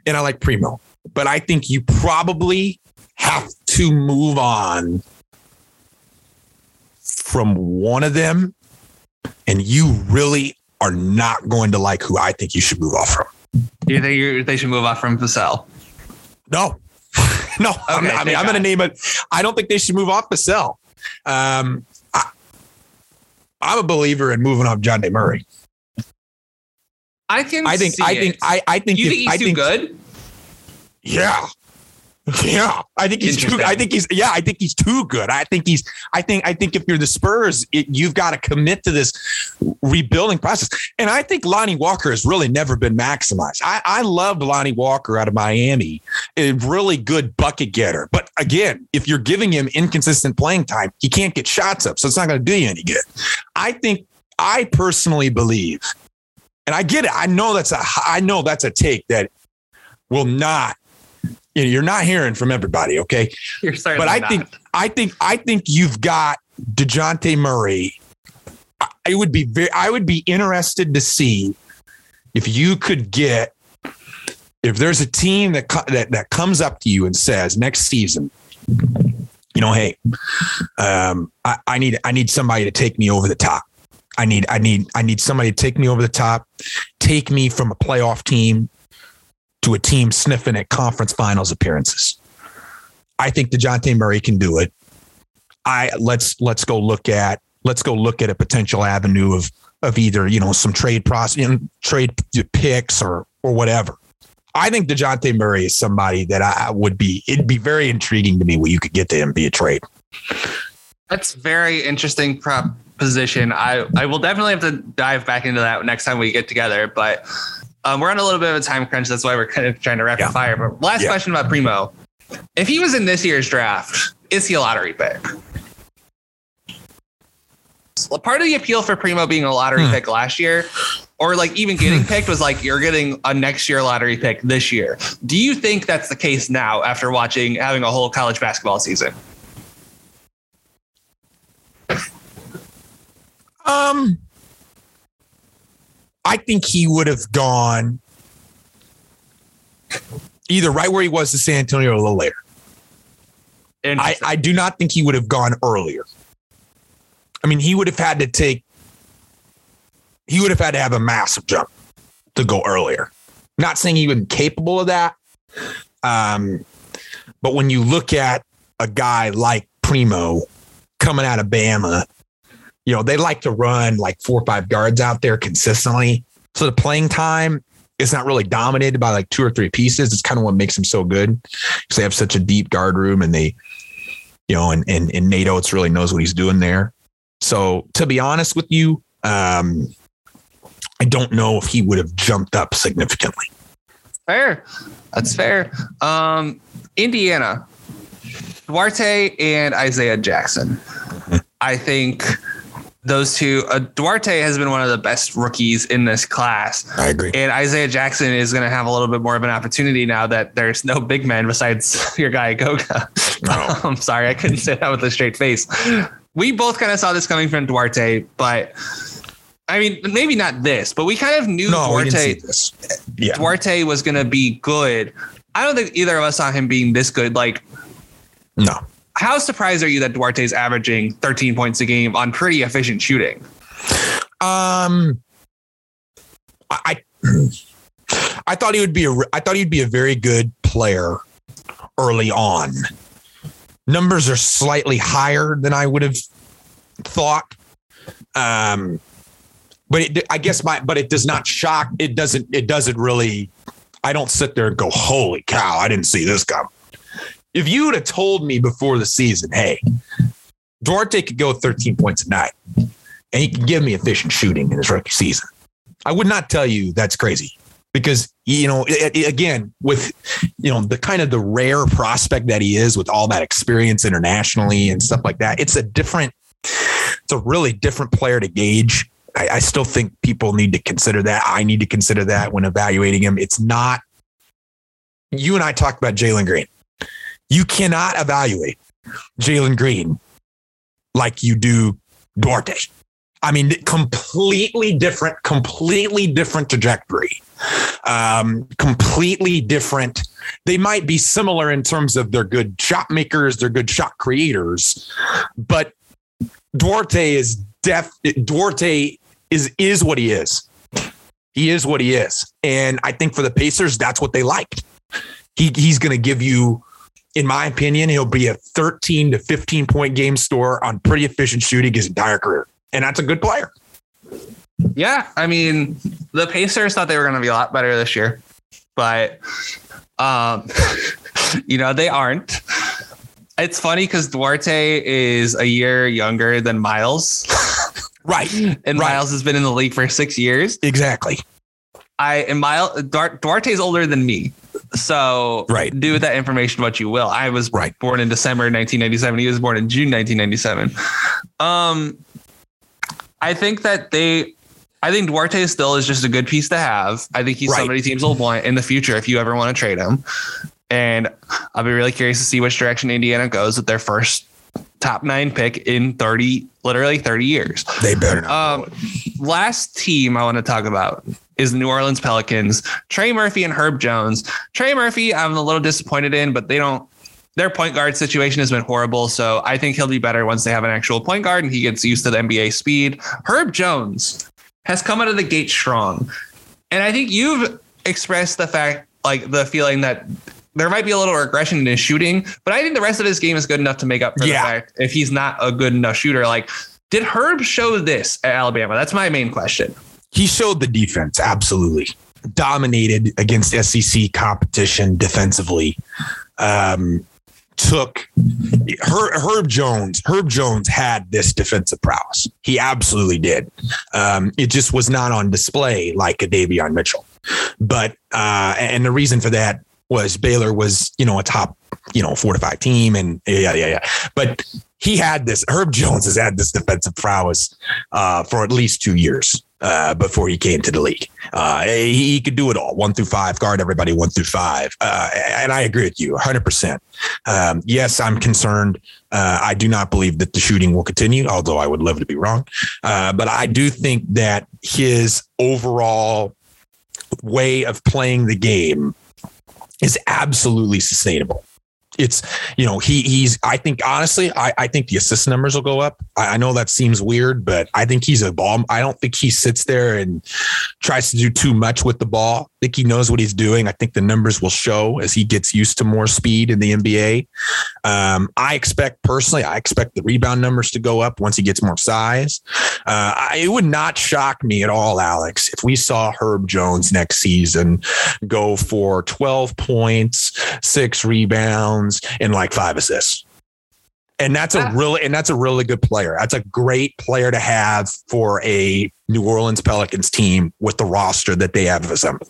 and I like Primo. But I think you probably have to move on from one of them, and you really are not going to like who I think you should move off from.
You think they should move off from Vassell?
No, no. Okay, i mean, I'm going to name it. I don't think they should move off Vassell. Um, I'm a believer in moving off Dejounte Murray.
I can.
I think. I think. I, I think.
You
if,
think he's
I
too
think,
good?
Yeah. Yeah, I think he's too. I think he's. Yeah, I think he's too good. I think he's. I think. I think if you're the Spurs, it, you've got to commit to this rebuilding process. And I think Lonnie Walker has really never been maximized. I, I loved Lonnie Walker out of Miami, a really good bucket getter. But again, if you're giving him inconsistent playing time, he can't get shots up, so it's not going to do you any good. I think. I personally believe and I get it. I know that's a I know that's a take that will not you know, you're not hearing from everybody, okay?
You're
But I
not.
think I think I think you've got Dejounte Murray. I would be very I would be interested to see if you could get if there's a team that that that comes up to you and says next season, you know, hey, um, I, I need I need somebody to take me over the top. I need I need I need somebody to take me over the top, take me from a playoff team to a team sniffing at conference finals appearances. I think Dejounte Murray can do it. I let's let's go look at let's go look at a potential avenue of of either you know some trade process, trade picks or or whatever. I think Dejounte Murray is somebody that I would be. It'd be very intriguing to me what you could get to him via trade.
That's very interesting proposition. I I will definitely have to dive back into that next time we get together. But um, we're on a little bit of a time crunch. That's why we're kind of trying to rapid
Yeah.
fire. But last
Yeah.
question about Primo: If he was in this year's draft, is he a lottery pick? So part of the appeal for Primo being a lottery
Hmm.
pick last year, or like even getting picked, was like you're getting a next year lottery pick this year. Do you think that's the case now after watching having a whole college basketball season?
Um, I think he would have gone either right where he was to San Antonio or a little later. I, I do not think he would have gone earlier. I mean, he would have had to take, he would have had to have a massive jump to go earlier. Not saying he wasn't capable of that. Um, but when you look at a guy like Primo coming out of Bama, you know, they like to run like four or five guards out there consistently. So the playing time is not really dominated by like two or three pieces. It's kind of what makes them so good because they have such a deep guard room and they, you know, and, and, and Nate Oats really knows what he's doing there. So to be honest with you, um, I don't know if he would have jumped up significantly.
Fair. That's fair. Um, Indiana, Duarte and Isaiah Jackson. I think those two, uh, Duarte has been one of the best rookies in this class.
I agree.
And Isaiah Jackson is going to have a little bit more of an opportunity now that there's no big man besides your guy Goga.
No.
I'm sorry, I couldn't say that with a straight face. We both kind of saw this coming from Duarte, but I mean, maybe not this, but we kind of knew
No,
Duarte.
Yeah.
Duarte was going to be good. I don't think either of us saw him being this good. Like,
No.
How surprised are you that Duarte's averaging 13 points a game on pretty efficient shooting?
Um, I I thought he would be a I thought he'd be a very good player early on. Numbers are slightly higher than I would have thought. Um, but it, I guess my but it does not shock. It doesn't. It doesn't really. I don't sit there and go, "Holy cow! I didn't see this coming." If you would have told me before the season, "Hey, Duarte could go 13 points a night," and he can give me efficient shooting in his rookie season. I would not tell you that's crazy because you know again with you know the kind of the rare prospect that he is with all that experience internationally and stuff like that. It's a different, it's a really different player to gauge. I, I still think people need to consider that. I need to consider that when evaluating him. It's not. You and I talked about Jalen Green. You cannot evaluate Jalen Green like you do Duarte. I mean, completely different, completely different trajectory. Um, completely different. They might be similar in terms of they're good shot makers, they're good shot creators, but Duarte is def. Duarte is is what he is. He is what he is, and I think for the Pacers, that's what they liked. He he's going to give you in my opinion, he'll be a 13 to 15 point game store on pretty efficient shooting his entire career. And that's a good player.
Yeah, I mean, the Pacers thought they were going to be a lot better this year, but um, you know they aren't. It's funny because Duarte is a year younger than Myles,
Right.
and
Right.
Myles has been in the league for six years.
Exactly.
I and Myles Duarte is older than me, so
Right.
do with that information what you will. I was
Right.
born in December 1997. He was born in June 1997. Um, I think that they, I think Duarte still is just a good piece to have. I think he's
Right.
somebody teams will want in the future if you ever want to trade him. And I'll be really curious to see which direction Indiana goes with their first top nine pick in 30, literally 30 years.
They better not.
Um, last team I want to talk about is the New Orleans Pelicans. Trey Murphy and Herb Jones. Trey Murphy, I'm a little disappointed in, but they don't. Their point guard situation has been horrible, so I think he'll be better once they have an actual point guard and he gets used to the NBA speed. Herb Jones has come out of the gate strong, and I think you've expressed the fact, like the feeling that there might be a little regression in his shooting, but I think the rest of his game is good enough to make up for
Yeah.
the fact if he's not a good enough shooter. Like, did Herb show this at Alabama? That's my main question.
he showed the defense absolutely dominated against SEC competition defensively. Um, took Herb, Herb Jones. Herb Jones had this defensive prowess. He absolutely did. Um, it just was not on display like a Davion Mitchell. But uh, and the reason for that was Baylor was you know a top you know four to five team and yeah yeah yeah. But he had this. Herb Jones has had this defensive prowess uh, for at least two years uh, before he came to the league. Uh, he, he could do it all, one through five, guard everybody one through five. Uh, and I agree with you 100%. Um, yes, I'm concerned. Uh, I do not believe that the shooting will continue, although I would love to be wrong. Uh, but I do think that his overall way of playing the game is absolutely sustainable it's you know he he's I think honestly I, I think the assist numbers will go up. I, I know that seems weird, but I think he's a ball. I don't think he sits there and tries to do too much with the ball. Think he knows what he's doing. I think the numbers will show as he gets used to more speed in the NBA. Um, I expect personally, I expect the rebound numbers to go up once he gets more size. Uh, I, it would not shock me at all, Alex, if we saw Herb Jones next season go for 12 points, six rebounds, and like five assists. And that's a
Ah.
really and that's a really good player. That's a great player to have for a New Orleans Pelicans team with the roster that they have assembled.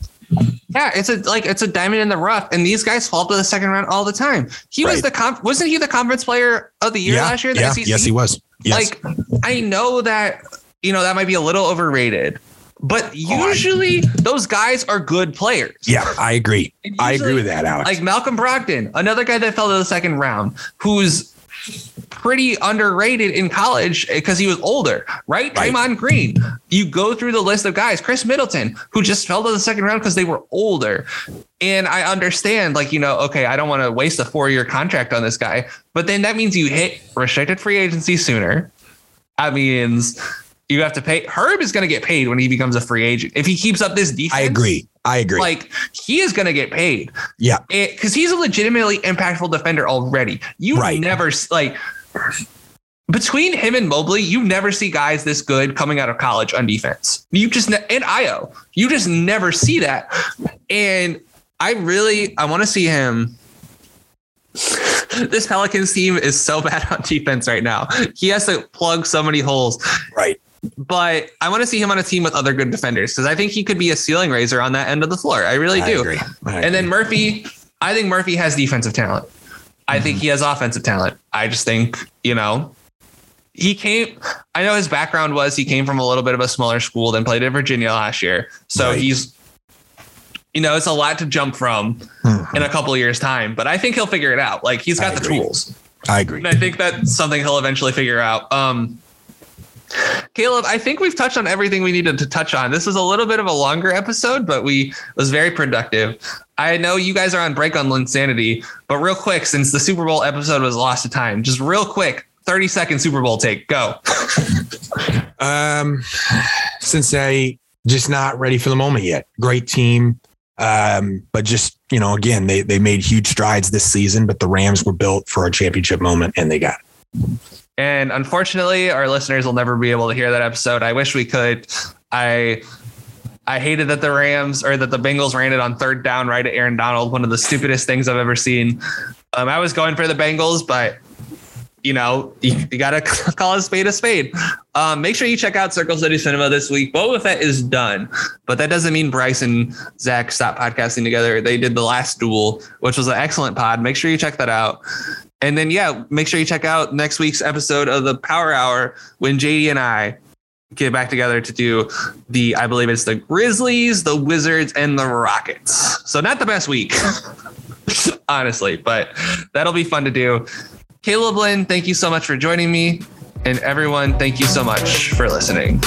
Yeah, it's a like it's a diamond in the rough, and these guys fall to the second round all the time. He was the conf- wasn't he the conference player of the year last year? The
yeah,
SEC?
yes, he was. Yes.
Like, I know that you know that might be a little overrated, but oh,
I-
usually those guys are good players.
yeah, I agree.
And
I agree with that, Alex.
Like Malcolm Brogdon, another guy that fell to the second round, who's pretty underrated in college eh, because he was older, right?
Right.
Draymond Green. You go through the list of guys, Khris Middleton, who just fell to the second round because they were older. And I understand, like, you know, okay, I don't want to waste a four year contract on this guy, but then that means you hit restricted free agency sooner. That means you have to pay. Herb is going to get paid when he becomes a free agent. If he keeps up this defense,
I agree. I agree.
Like he is going to get paid
yeah.
because he's a legitimately impactful defender already. You
Right.
never like between him and Mobley, you never see guys this good coming out of college on defense. You just ne- and Io, you just never see that. And I really I want to see him. This Pelicans team is so bad on defense right now. He has to plug so many holes
Right.
But I want to see him on a team with other good defenders because I think he could be a ceiling raiser on that end of the floor. I really
I
do.
agree. I
And then. Murphy, I think Murphy has defensive talent. I think he has offensive talent. I just think, you know, he came, I know his background was he came from a little bit of a smaller school than played at Virginia last year. So
Right.
he's, you know, it's a lot to jump from
Mhm.
in a couple of years' time, but I think he'll figure it out. Like he's got the
agree.
tools.
I agree.
And I think that's something he'll eventually figure out. Um, Caleb, I think we've touched on everything we needed to touch on. This was a little bit of a longer episode, but we was very productive. I know you guys are on break on Linsanity, but real quick, since the Super Bowl episode was lost to time, just real quick, 30 second Super Bowl take. Go.
Um, Cincinnati just not ready for the moment yet. Great team, um, but just you know, again, they they made huge strides this season, but the Rams were built for a championship moment, and they got. It.
And unfortunately, our listeners will never be able to hear that episode. I wish we could. I I hated that the Rams or that the Bengals ran it on third down right at Aaron Donald. One of the stupidest things I've ever seen. Um, I was going for the Bengals, but you know, you, you got to call a spade a spade. Um, make sure you check out Circle City Cinema this week. Boba Fett is done, but that doesn't mean Bryce and Zach stopped podcasting together. They did the last duel, which was an excellent pod. Make sure you check that out. And then, yeah, make sure you check out next week's episode of the Power Hour when JD and I get back together to do the, I believe it's the Grizzlies, the Wizards, and the Rockets. So, not the best week, honestly, but that'll be fun to do. Caleb Lynn, thank you so much for joining me. And everyone, thank you so much for listening.